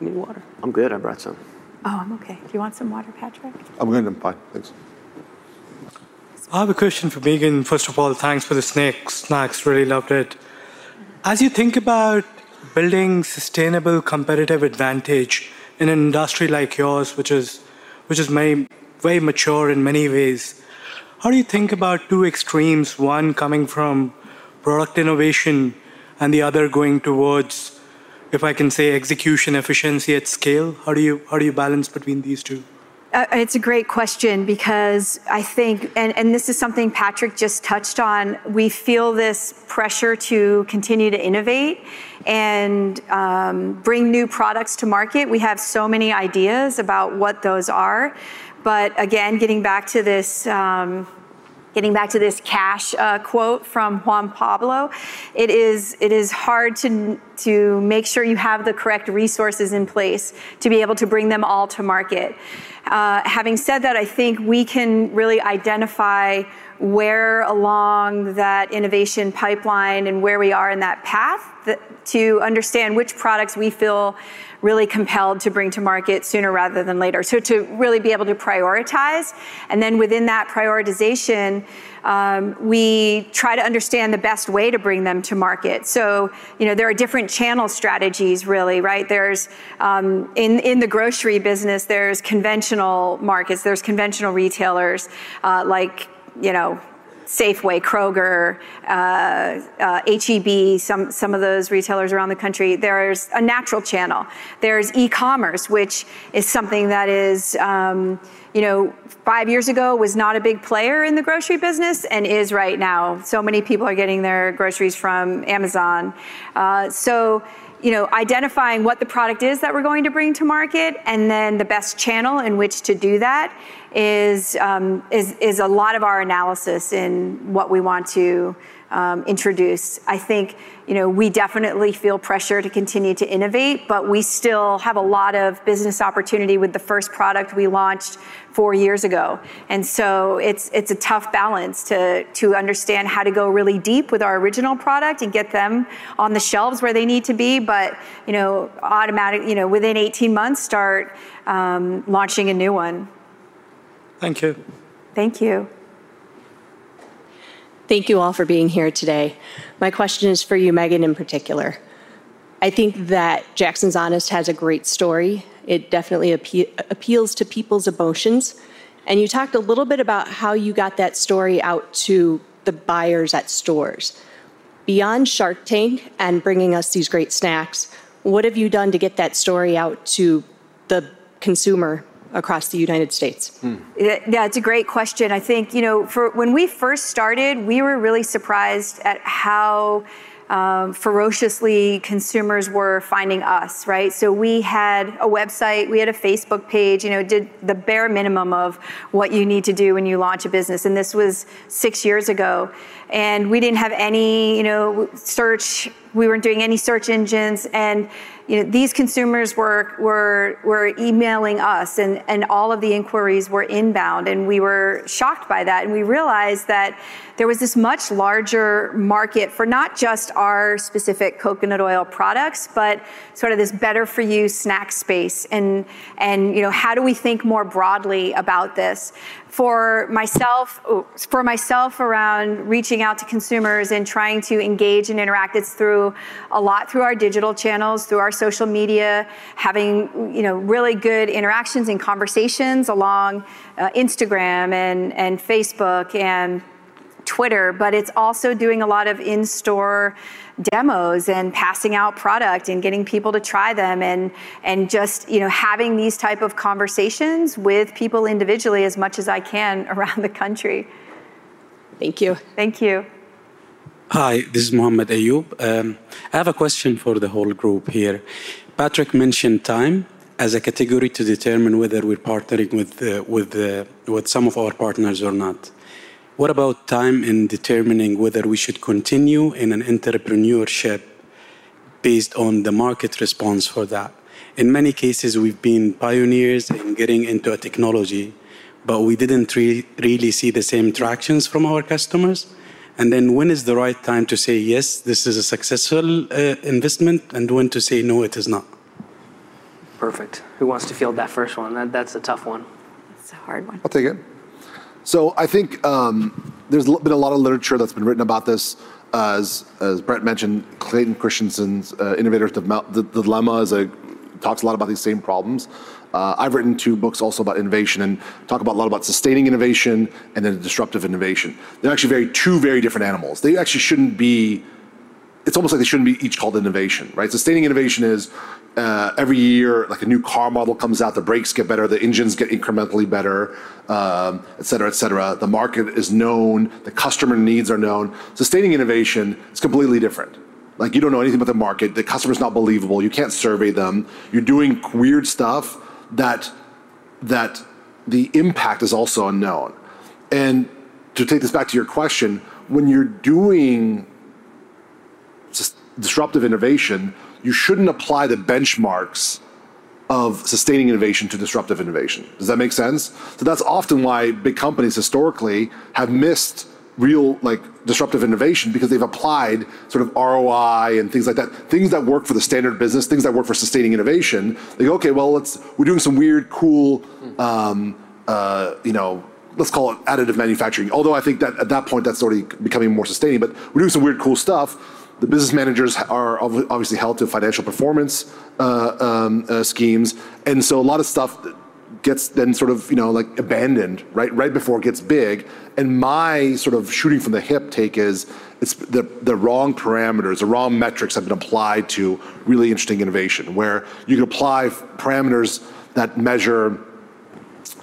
You need water? I'm good. I brought some. Oh, I'm okay. Do you want some water, Patrick? I'm good. I'm fine. Thanks. I have a question for Megan. First of all, thanks for the snacks. Snacks, really loved it. As you think about building sustainable competitive advantage in an industry like yours, which is which is very, very mature in many ways, how do you think about two extremes? One coming from product innovation, and the other going towards, if I can say, execution efficiency at scale. How do you how do you balance between these two? Uh, it's a great question because I think, and, and this is something Patrick just touched on, we feel this pressure to continue to innovate and um, bring new products to market. We have so many ideas about what those are. But again, getting back to this, um, getting back to this cash uh, quote from Juan Pablo, it is, it is hard to, to make sure you have the correct resources in place to be able to bring them all to market. Uh, having said that, I think we can really identify where along that innovation pipeline and where we are in that path that, to understand which products we feel really compelled to bring to market sooner rather than later. So to really be able to prioritize, and then within that prioritization, um, we try to understand the best way to bring them to market. So, you know, there are different channel strategies, really, right? There's um, in in the grocery business, there's conventional markets, there's conventional retailers uh, like you know Safeway, Kroger, uh, uh, HEB, some, some of those retailers around the country. There's a natural channel. There's e-commerce, which is something that is, um, you know, five years ago was not a big player in the grocery business and is right now. So many people are getting their groceries from Amazon. Uh, so you know, identifying what the product is that we're going to bring to market and then the best channel in which to do that is, um, is, is a lot of our analysis in what we want to um, introduce. I think, you know, we definitely feel pressure to continue to innovate, but we still have a lot of business opportunity with the first product we launched four years ago. And so it's, it's a tough balance to, to understand how to go really deep with our original product and get them on the shelves where they need to be, but, you know, automatic, you know, within 18 months start um, launching a new one. Thank you. Thank you. Thank you all for being here today. My question is for you, Megan, in particular. I think that Jackson's Honest has a great story. It definitely appeals to people's emotions. And you talked a little bit about how you got that story out to the buyers at stores. Beyond Shark Tank and bringing us these great snacks, what have you done to get that story out to the consumer across the United States? Hmm. Yeah, it's a great question. I think, you know, for when we first started, we were really surprised at how um, ferociously consumers were finding us, right? So we had a website, we had a Facebook page, you know, did the bare minimum of what you need to do when you launch a business. And this was six years ago. And we didn't have any, you know, search, we weren't doing any search engines. And you know, these consumers were, were, were emailing us and, and all of the inquiries were inbound and we were shocked by that. And we realized that there was this much larger market for not just our specific coconut oil products, but sort of this better for you snack space. And, and you know, how do we think more broadly about this? for myself for myself around reaching out to consumers and trying to engage and interact it's through a lot through our digital channels through our social media having you know really good interactions and conversations along uh, instagram and and facebook and Twitter, but it's also doing a lot of in store demos and passing out product and getting people to try them and and just you know having these type of conversations with people individually as much as I can around the country. Thank you. Thank you. Hi, this is Mohammed Ayoub. Um, I have a question for the whole group here. Patrick mentioned time as a category to determine whether we're partnering with uh, with uh, with some of our partners or not. What about time in determining whether we should continue in an entrepreneurship based on the market response for that? In many cases, we've been pioneers in getting into a technology, but we didn't re really see the same tractions from our customers. And then when is the right time to say, yes, this is a successful uh, investment, and when to say, no, it is not? Perfect. Who wants to field that first one? That, that's a tough one. It's a hard one. I'll take it. So I think um, there's been a lot of literature that's been written about this. Uh, as, as Brett mentioned, Clayton Christensen's uh, Innovator's Dilemma is a, talks a lot about these same problems. Uh, I've written two books also about innovation and talk about a lot about sustaining innovation and then disruptive innovation. They're actually very two very different animals. They actually shouldn't be. It's almost like they shouldn't be each called innovation, right? Sustaining innovation is uh, every year, like a new car model comes out, the brakes get better, the engines get incrementally better, um, et cetera, et cetera. The market is known, the customer needs are known. Sustaining innovation is completely different. Like you don't know anything about the market, the customer's not believable, you can't survey them, you're doing weird stuff that that the impact is also unknown. And to take this back to your question, when you're doing disruptive innovation, you shouldn't apply the benchmarks of sustaining innovation to disruptive innovation. Does that make sense? So that's often why big companies historically have missed real like disruptive innovation because they've applied sort of ROI and things like that, things that work for the standard business, things that work for sustaining innovation. They go, okay, well, let's we're doing some weird, cool, um, uh, you know, let's call it additive manufacturing. Although I think that at that point that's already becoming more sustaining, but we're doing some weird, cool stuff the business managers are obviously held to financial performance uh, um, uh, schemes, and so a lot of stuff gets then sort of you know like abandoned right right before it gets big. And my sort of shooting from the hip take is it's the the wrong parameters, the wrong metrics have been applied to really interesting innovation, where you can apply parameters that measure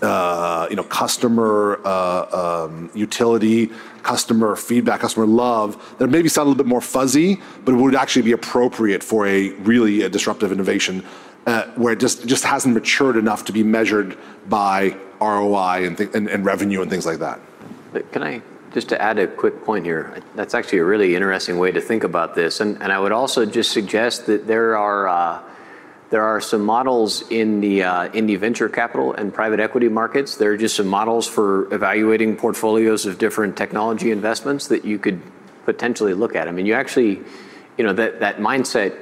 uh, you know, customer uh, um, utility, customer feedback, customer love that maybe sound a little bit more fuzzy, but would actually be appropriate for a really a disruptive innovation uh, where it just just hasn't matured enough to be measured by ROI and, th- and, and revenue and things like that. Can I just to add a quick point here? That's actually a really interesting way to think about this, and and I would also just suggest that there are uh, there are some models in the uh, venture capital and private equity markets. There are just some models for evaluating portfolios of different technology investments that you could potentially look at. I mean, you actually, you know, that that mindset.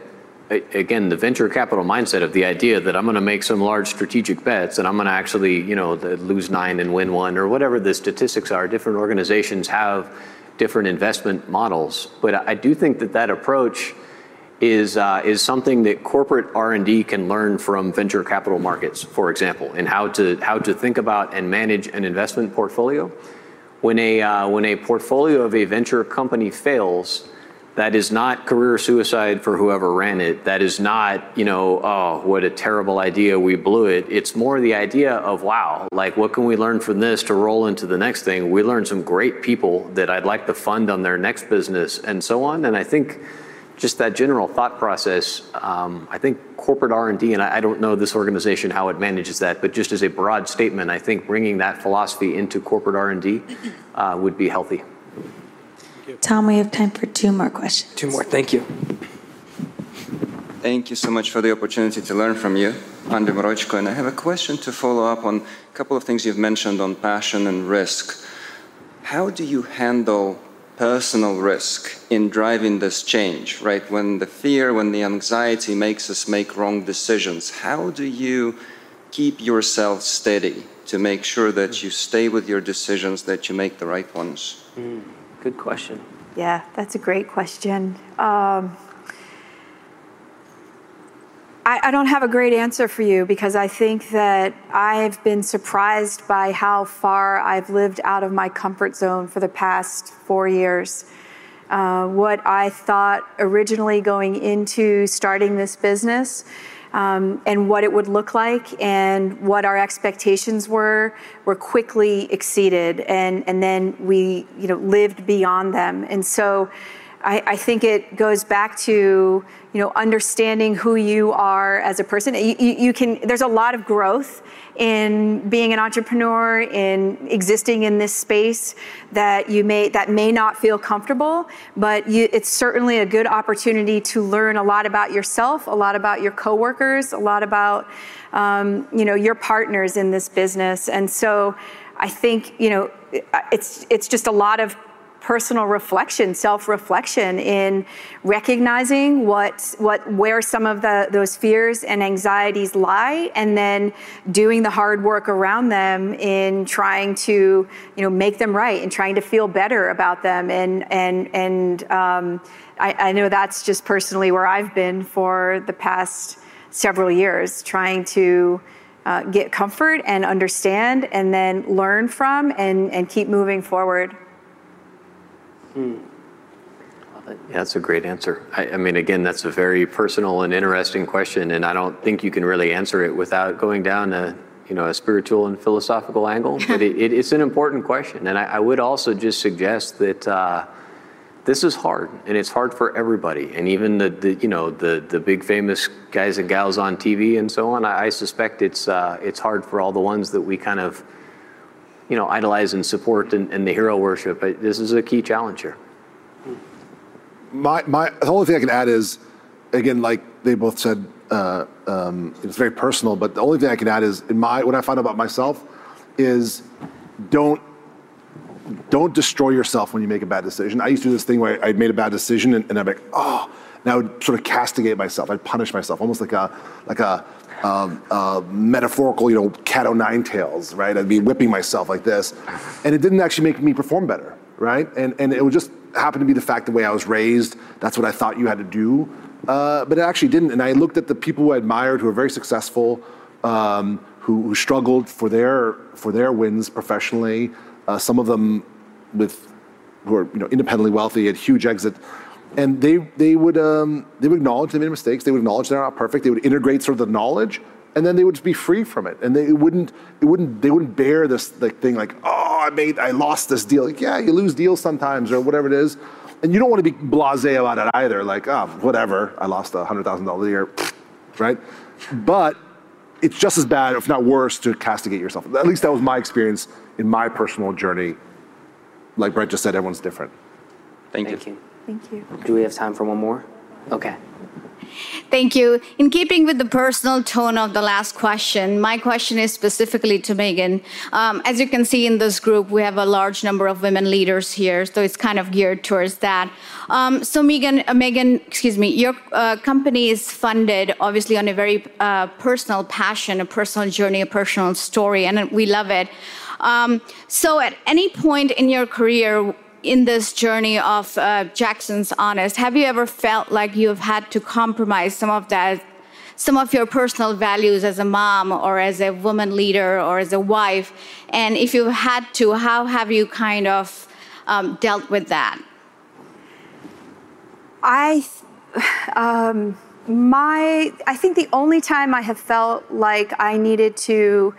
Again, the venture capital mindset of the idea that I'm going to make some large strategic bets and I'm going to actually, you know, lose nine and win one or whatever the statistics are. Different organizations have different investment models, but I do think that that approach is uh, is something that corporate R&D can learn from venture capital markets, for example, and how to think about and manage an investment portfolio. When a uh, when a portfolio of a venture company fails, that is not career suicide for whoever ran it. That is not, you know, oh, what a terrible idea, we blew it. It's more the idea of, wow, like what can we learn from this to roll into the next thing? We learned some great people that I'd like to fund on their next business and so on. And I think just that general thought process, um, I think corporate R&D, and I, I, don't know this organization how it manages that, but just as a broad statement, I think bringing that philosophy into corporate R&D uh, would be healthy. Tom, we have time for two more questions. Two more, thank you. Thank you so much for the opportunity to learn from you, Andy Morochko. And I have a question to follow up on a couple of things you've mentioned on passion and risk. How do you handle personal risk in driving this change, right? When the fear, when the anxiety makes us make wrong decisions, how do you keep yourself steady to make sure that you stay with your decisions, that you make the right ones? Mm, good question. Yeah, that's a great question. Um, I, I, don't have a great answer for you because I think that I've been surprised by how far I've lived out of my comfort zone for the past four years. Uh, what I thought originally going into starting this business um, and what it would look like and what our expectations were were quickly exceeded and, and then we you know lived beyond them and so I, I, think it goes back to you know understanding who you are as a person. You, you, can there's a lot of growth in being an entrepreneur, in existing in this space that you may that may not feel comfortable, but you, it's certainly a good opportunity to learn a lot about yourself, a lot about your coworkers, a lot about um, you know your partners in this business, and so. I think you know it's it's just a lot of personal reflection, self-reflection in recognizing what, what, where some of the, those fears and anxieties lie, and then doing the hard work around them in trying to, you know, make them right and trying to feel better about them. And, and, and um, I, I know that's just personally where I've been for the past several years, trying to uh, get comfort and understand and then learn from and, and keep moving forward. Yeah, that's a great answer. I, I, mean, again, that's a very personal and interesting question, and I don't think you can really answer it without going down a, you know, a spiritual and philosophical angle. But it, it, it's an important question, and I, I would also just suggest that uh, this is hard, and it's hard for everybody, and even the, the, you know, the the big famous guys and gals on TV and so on. I, I suspect it's uh, it's hard for all the ones that we kind of you know, idolize and support and, and the hero worship. This is a key challenge here. My, my, the only thing I can add is, again, like they both said, uh, um, it's very personal, but the only thing I can add is, in my, what I find about myself is don't, don't destroy yourself when you make a bad decision. I used to do this thing where I made a bad decision and, and I'm like, oh, and I would sort of castigate myself. I'd punish myself, almost like a, like a, um, uh, metaphorical, you know, cat o' nine tails, right? I'd be whipping myself like this. And it didn't actually make me perform better, right? And, and it would just happen to be the fact the way I was raised, that's what I thought you had to do. Uh, but it actually didn't. And I looked at the people who I admired who were very successful, um, who, who, struggled for their, for their wins professionally, uh, some of them with, who are you know, independently wealthy, had huge exit and they they would um, they would acknowledge they made mistakes. They would acknowledge they're not perfect. They would integrate sort of the knowledge, and then they would just be free from it. And they wouldn't it wouldn't they wouldn't bear this like thing like oh I made I lost this deal. Like yeah, you lose deals sometimes or whatever it is, and you don't want to be blasé about it either. Like oh whatever, I lost a hundred thousand dollars a year, right? But it's just as bad, if not worse, to castigate yourself. At least that was my experience in my personal journey. Like Brett just said, everyone's different. Thank, Thank you. you. Thank you. Do we have time for one more? Okay. Thank you. In keeping with the personal tone of the last question, my question is specifically to Megan. Um, as you can see in this group, we have a large number of women leaders here, so it's kind of geared towards that. Um, so, Megan, uh, Megan, excuse me, your uh, company is funded obviously on a very uh, personal passion, a personal journey, a personal story, and we love it. Um, so, at any point in your career, in this journey of uh, Jackson's Honest, have you ever felt like you've had to compromise some of that, some of your personal values as a mom or as a woman leader or as a wife? And if you've had to, how have you kind of um, dealt with that? I, um, my, I think the only time I have felt like I needed to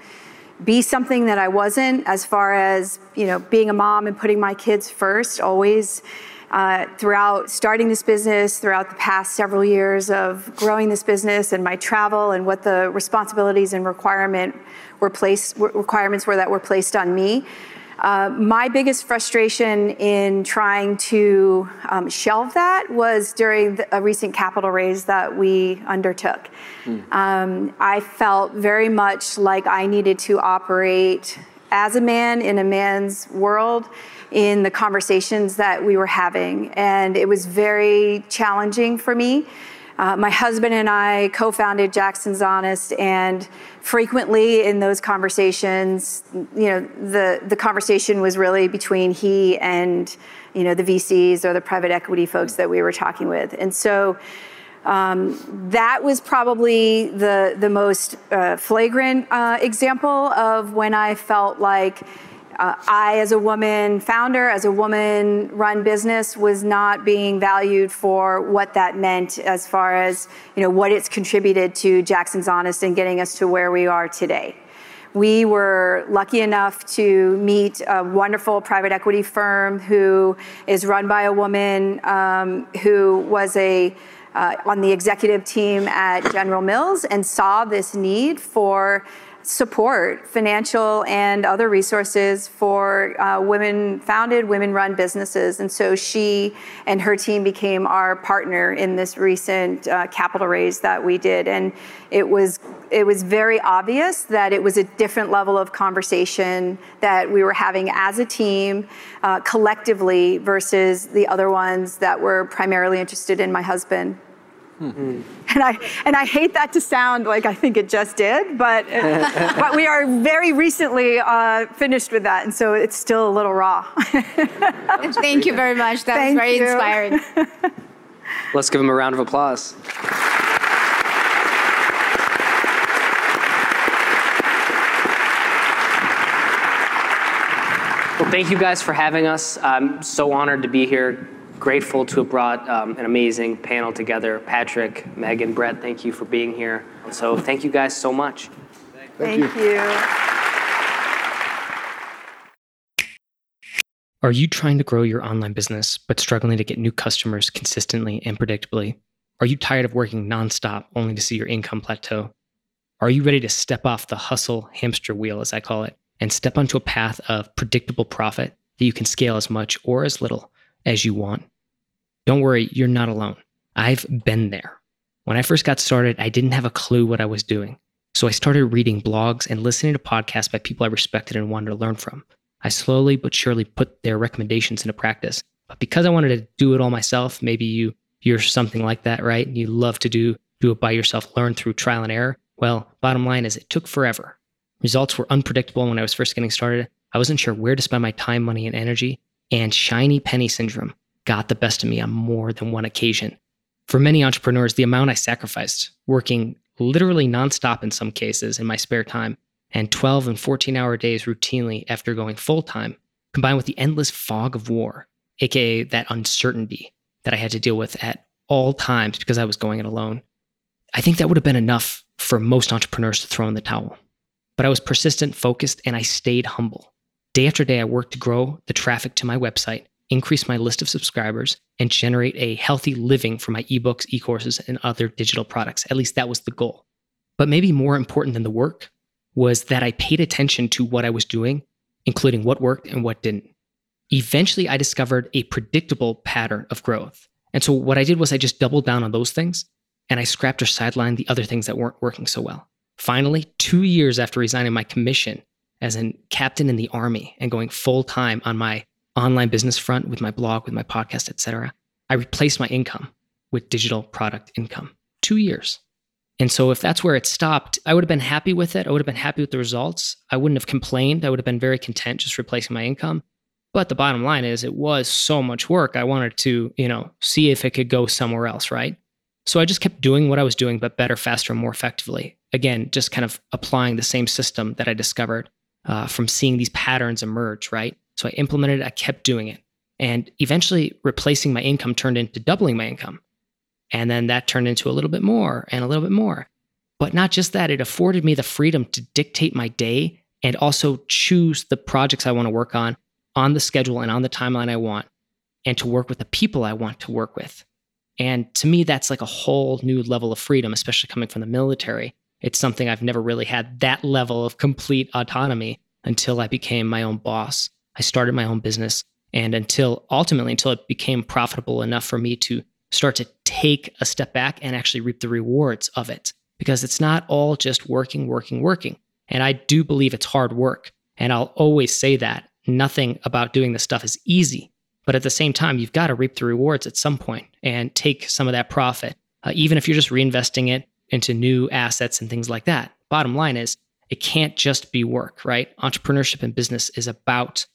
be something that I wasn't as far as, you know, being a mom and putting my kids first always uh, throughout starting this business, throughout the past several years of growing this business and my travel and what the responsibilities and requirement were placed, requirements were that were placed on me. Uh, my biggest frustration in trying to um, shelve that was during the, a recent capital raise that we undertook. Mm. Um, I felt very much like I needed to operate as a man in a man's world in the conversations that we were having. And it was very challenging for me. Uh, my husband and I co founded Jackson's Honest, and frequently in those conversations, you know, the, the conversation was really between he and, you know, the VCs or the private equity folks that we were talking with. And so um, that was probably the, the most uh, flagrant uh, example of when I felt like uh, I, as a woman founder, as a woman run business, was not being valued for what that meant as far as you know what it's contributed to Jackson's Honest and getting us to where we are today. We were lucky enough to meet a wonderful private equity firm who is run by a woman um, who was a uh, on the executive team at General Mills and saw this need for support, financial and other resources for uh, women founded, women run businesses. And so she and her team became our partner in this recent uh, capital raise that we did. And it was it was very obvious that it was a different level of conversation that we were having as a team uh, collectively versus the other ones that were primarily interested in my husband. Mm-hmm. And I and I hate that to sound like I think it just did, but but we are very recently uh, finished with that, and so it's still a little raw. Thank you very much. That Thank was very you. inspiring. Let's give him a round of applause. Well, thank you guys for having us. I'm so honored to be here grateful to have brought um, an amazing panel together. Patrick, Megan, Brett, thank you for being here. So thank you guys so much. Thank, thank you. you. Are you trying to grow your online business but struggling to get new customers consistently and predictably? Are you tired of working nonstop only to see your income plateau? Are you ready to step off the hustle hamster wheel, as I call it, and step onto a path of predictable profit that you can scale as much or as little? As you want. Don't worry, you're not alone. I've been there. When I first got started, I didn't have a clue what I was doing. So I started reading blogs and listening to podcasts by people I respected and wanted to learn from. I slowly but surely put their recommendations into practice. But because I wanted to do it all myself, maybe you you're something like that, right? And you love to do do it by yourself, learn through trial and error. Well, bottom line is it took forever. Results were unpredictable when I was first getting started. I wasn't sure where to spend my time, money, and energy, and shiny penny syndrome got the best of me on more than one occasion. For many entrepreneurs, the amount I sacrificed, working literally nonstop in some cases in my spare time, and 12 and 14 hour days routinely after going full time, combined with the endless fog of war, aka that uncertainty that I had to deal with at all times because I was going it alone, I think that would have been enough for most entrepreneurs to throw in the towel. But I was persistent, focused, and I stayed humble. Day after day, I worked to grow the traffic to my website, increase my list of subscribers, and generate a healthy living for my ebooks, e courses, and other digital products. At least that was the goal. But maybe more important than the work was that I paid attention to what I was doing, including what worked and what didn't. Eventually, I discovered a predictable pattern of growth. And so, what I did was I just doubled down on those things and I scrapped or sidelined the other things that weren't working so well. Finally, two years after resigning my commission as a captain in the army and going full time on my online business front with my blog, with my podcast, etc., I replaced my income with digital product income. Two years. And so if that's where it stopped, I would have been happy with it. I would have been happy with the results. I wouldn't have complained. I would have been very content just replacing my income. But the bottom line is it was so much work. I wanted to, you know, see if it could go somewhere else, right? So I just kept doing what I was doing, but better, faster, and more effectively. Again, just kind of applying the same system that I discovered uh, from seeing these patterns emerge, right? So I implemented it, I kept doing it. And eventually, replacing my income turned into doubling my income. And then that turned into a little bit more and a little bit more. But not just that, it afforded me the freedom to dictate my day and also choose the projects I want to work on on the schedule and on the timeline I want, and to work with the people I want to work with. And to me, that's like a whole new level of freedom, especially coming from the military. It's something I've never really had that level of complete autonomy until I became my own boss. I started my own business. And until ultimately, until it became profitable enough for me to start to take a step back and actually reap the rewards of it. Because it's not all just working, working, working. And I do believe it's hard work. And I'll always say that. Nothing about doing this stuff is easy. But at the same time, you've got to reap the rewards at some point and take some of that profit, uh, even if you're just reinvesting it into new assets and things like that. Bottom line is, it can't just be work, right? Entrepreneurship and business is about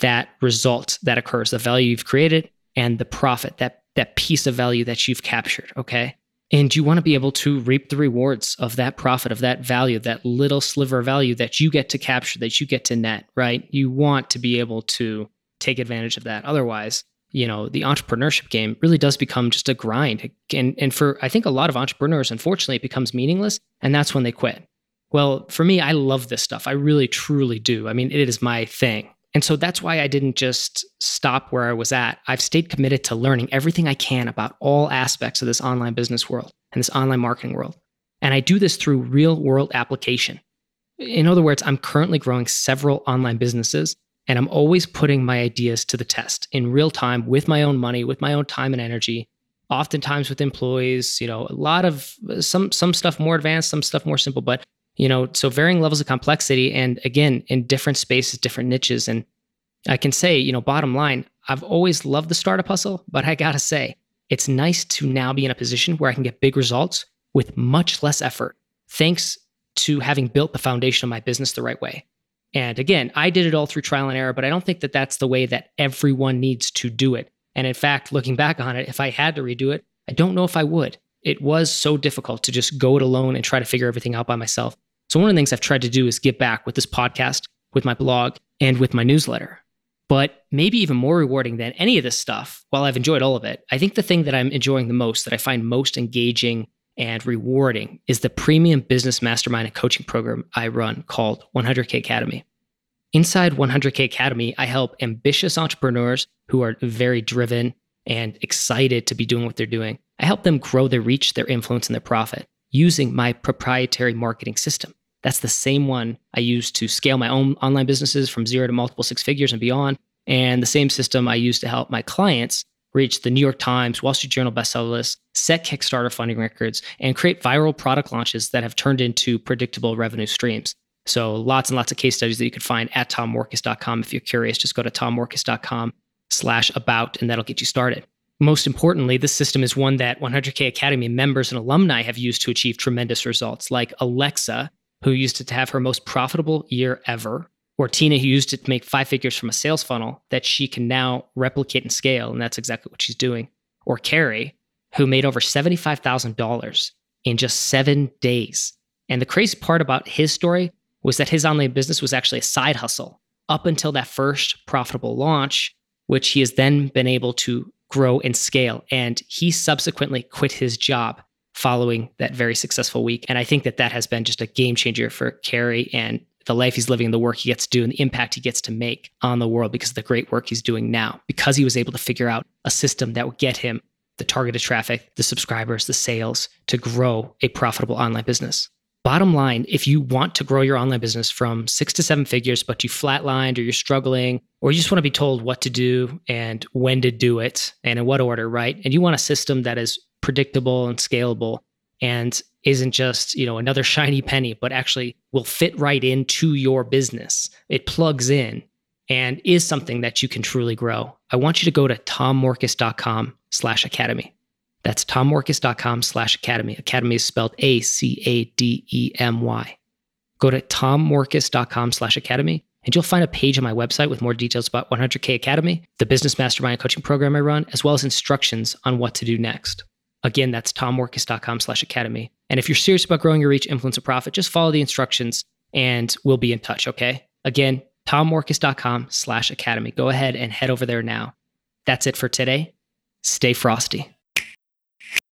that result that occurs, the value you've created and the profit, that that piece of value that you've captured, okay? And you want to be able to reap the rewards of that profit, of that value, that little sliver of value that you get to capture, that you get to net, right? You want to be able to take advantage of that. Otherwise, you know, the entrepreneurship game really does become just a grind. And, and for, I think a lot of entrepreneurs, unfortunately, it becomes meaningless. And that's when they quit. Well, for me, I love this stuff. I really, truly do. I mean, it is my thing. And so that's why I didn't just stop where I was at. I've stayed committed to learning everything I can about all aspects of this online business world and this online marketing world. And I do this through real world application. In other words, I'm currently growing several online businesses and I'm always putting my ideas to the test in real time with my own money, with my own time and energy, oftentimes with employees, you know, a lot of some some stuff more advanced, some stuff more simple, but you know, so varying levels of complexity and again, in different spaces, different niches. And I can say, you know, bottom line, I've always loved the startup hustle, but I gotta say, it's nice to now be in a position where I can get big results with much less effort, thanks to having built the foundation of my business the right way. And again, I did it all through trial and error, but I don't think that that's the way that everyone needs to do it. And in fact, looking back on it, if I had to redo it, I don't know if I would. It was so difficult to just go it alone and try to figure everything out by myself. So, one of the things I've tried to do is give back with this podcast, with my blog, and with my newsletter. But maybe even more rewarding than any of this stuff, while I've enjoyed all of it, I think the thing that I'm enjoying the most, that I find most engaging and rewarding, is the premium business mastermind and coaching program I run called 100K Academy. Inside 100K Academy, I help ambitious entrepreneurs who are very driven and excited to be doing what they're doing. I help them grow their reach, their influence, and their profit using my proprietary marketing system. That's the same one I use to scale my own online businesses from zero to multiple six figures and beyond. And the same system I use to help my clients reach the New York Times, Wall Street Journal bestseller list, set Kickstarter funding records, and create viral product launches that have turned into predictable revenue streams. So lots and lots of case studies that you can find at tommorkes.com. If you're curious, just go to tommorkes.com slash about, and that'll get you started. Most importantly, this system is one that 100K Academy members and alumni have used to achieve tremendous results, like Alexa, who used it to have her most profitable year ever, or Tina, who used it to make five figures from a sales funnel that she can now replicate and scale. And that's exactly what she's doing. Or Carrie, who made over $75,000 in just seven days. And the crazy part about his story was that his online business was actually a side hustle up until that first profitable launch, which he has then been able to grow and scale. And he subsequently quit his job following that very successful week. And I think that that has been just a game changer for Carrie and the life he's living, the work he gets to do, and the impact he gets to make on the world because of the great work he's doing now, because he was able to figure out a system that would get him the targeted traffic, the subscribers, the sales to grow a profitable online business. Bottom line, if you want to grow your online business from six to seven figures, but you flatlined or you're struggling, or you just want to be told what to do and when to do it and in what order, right? And you want a system that is predictable and scalable and isn't just, you know, another shiny penny, but actually will fit right into your business. It plugs in and is something that you can truly grow. I want you to go to tommorkes.com slash academy. That's tommorkes.com slash academy. Academy is spelled A C A D E M Y. Go to tommorkes.com slash academy and you'll find a page on my website with more details about 100K Academy, the business mastermind coaching program I run, as well as instructions on what to do next. Again, that's tommorkes.com slash academy. And if you're serious about growing your reach, influence, and profit, just follow the instructions and we'll be in touch, okay? Again, tommorkes.com slash academy. Go ahead and head over there now. That's it for today. Stay frosty.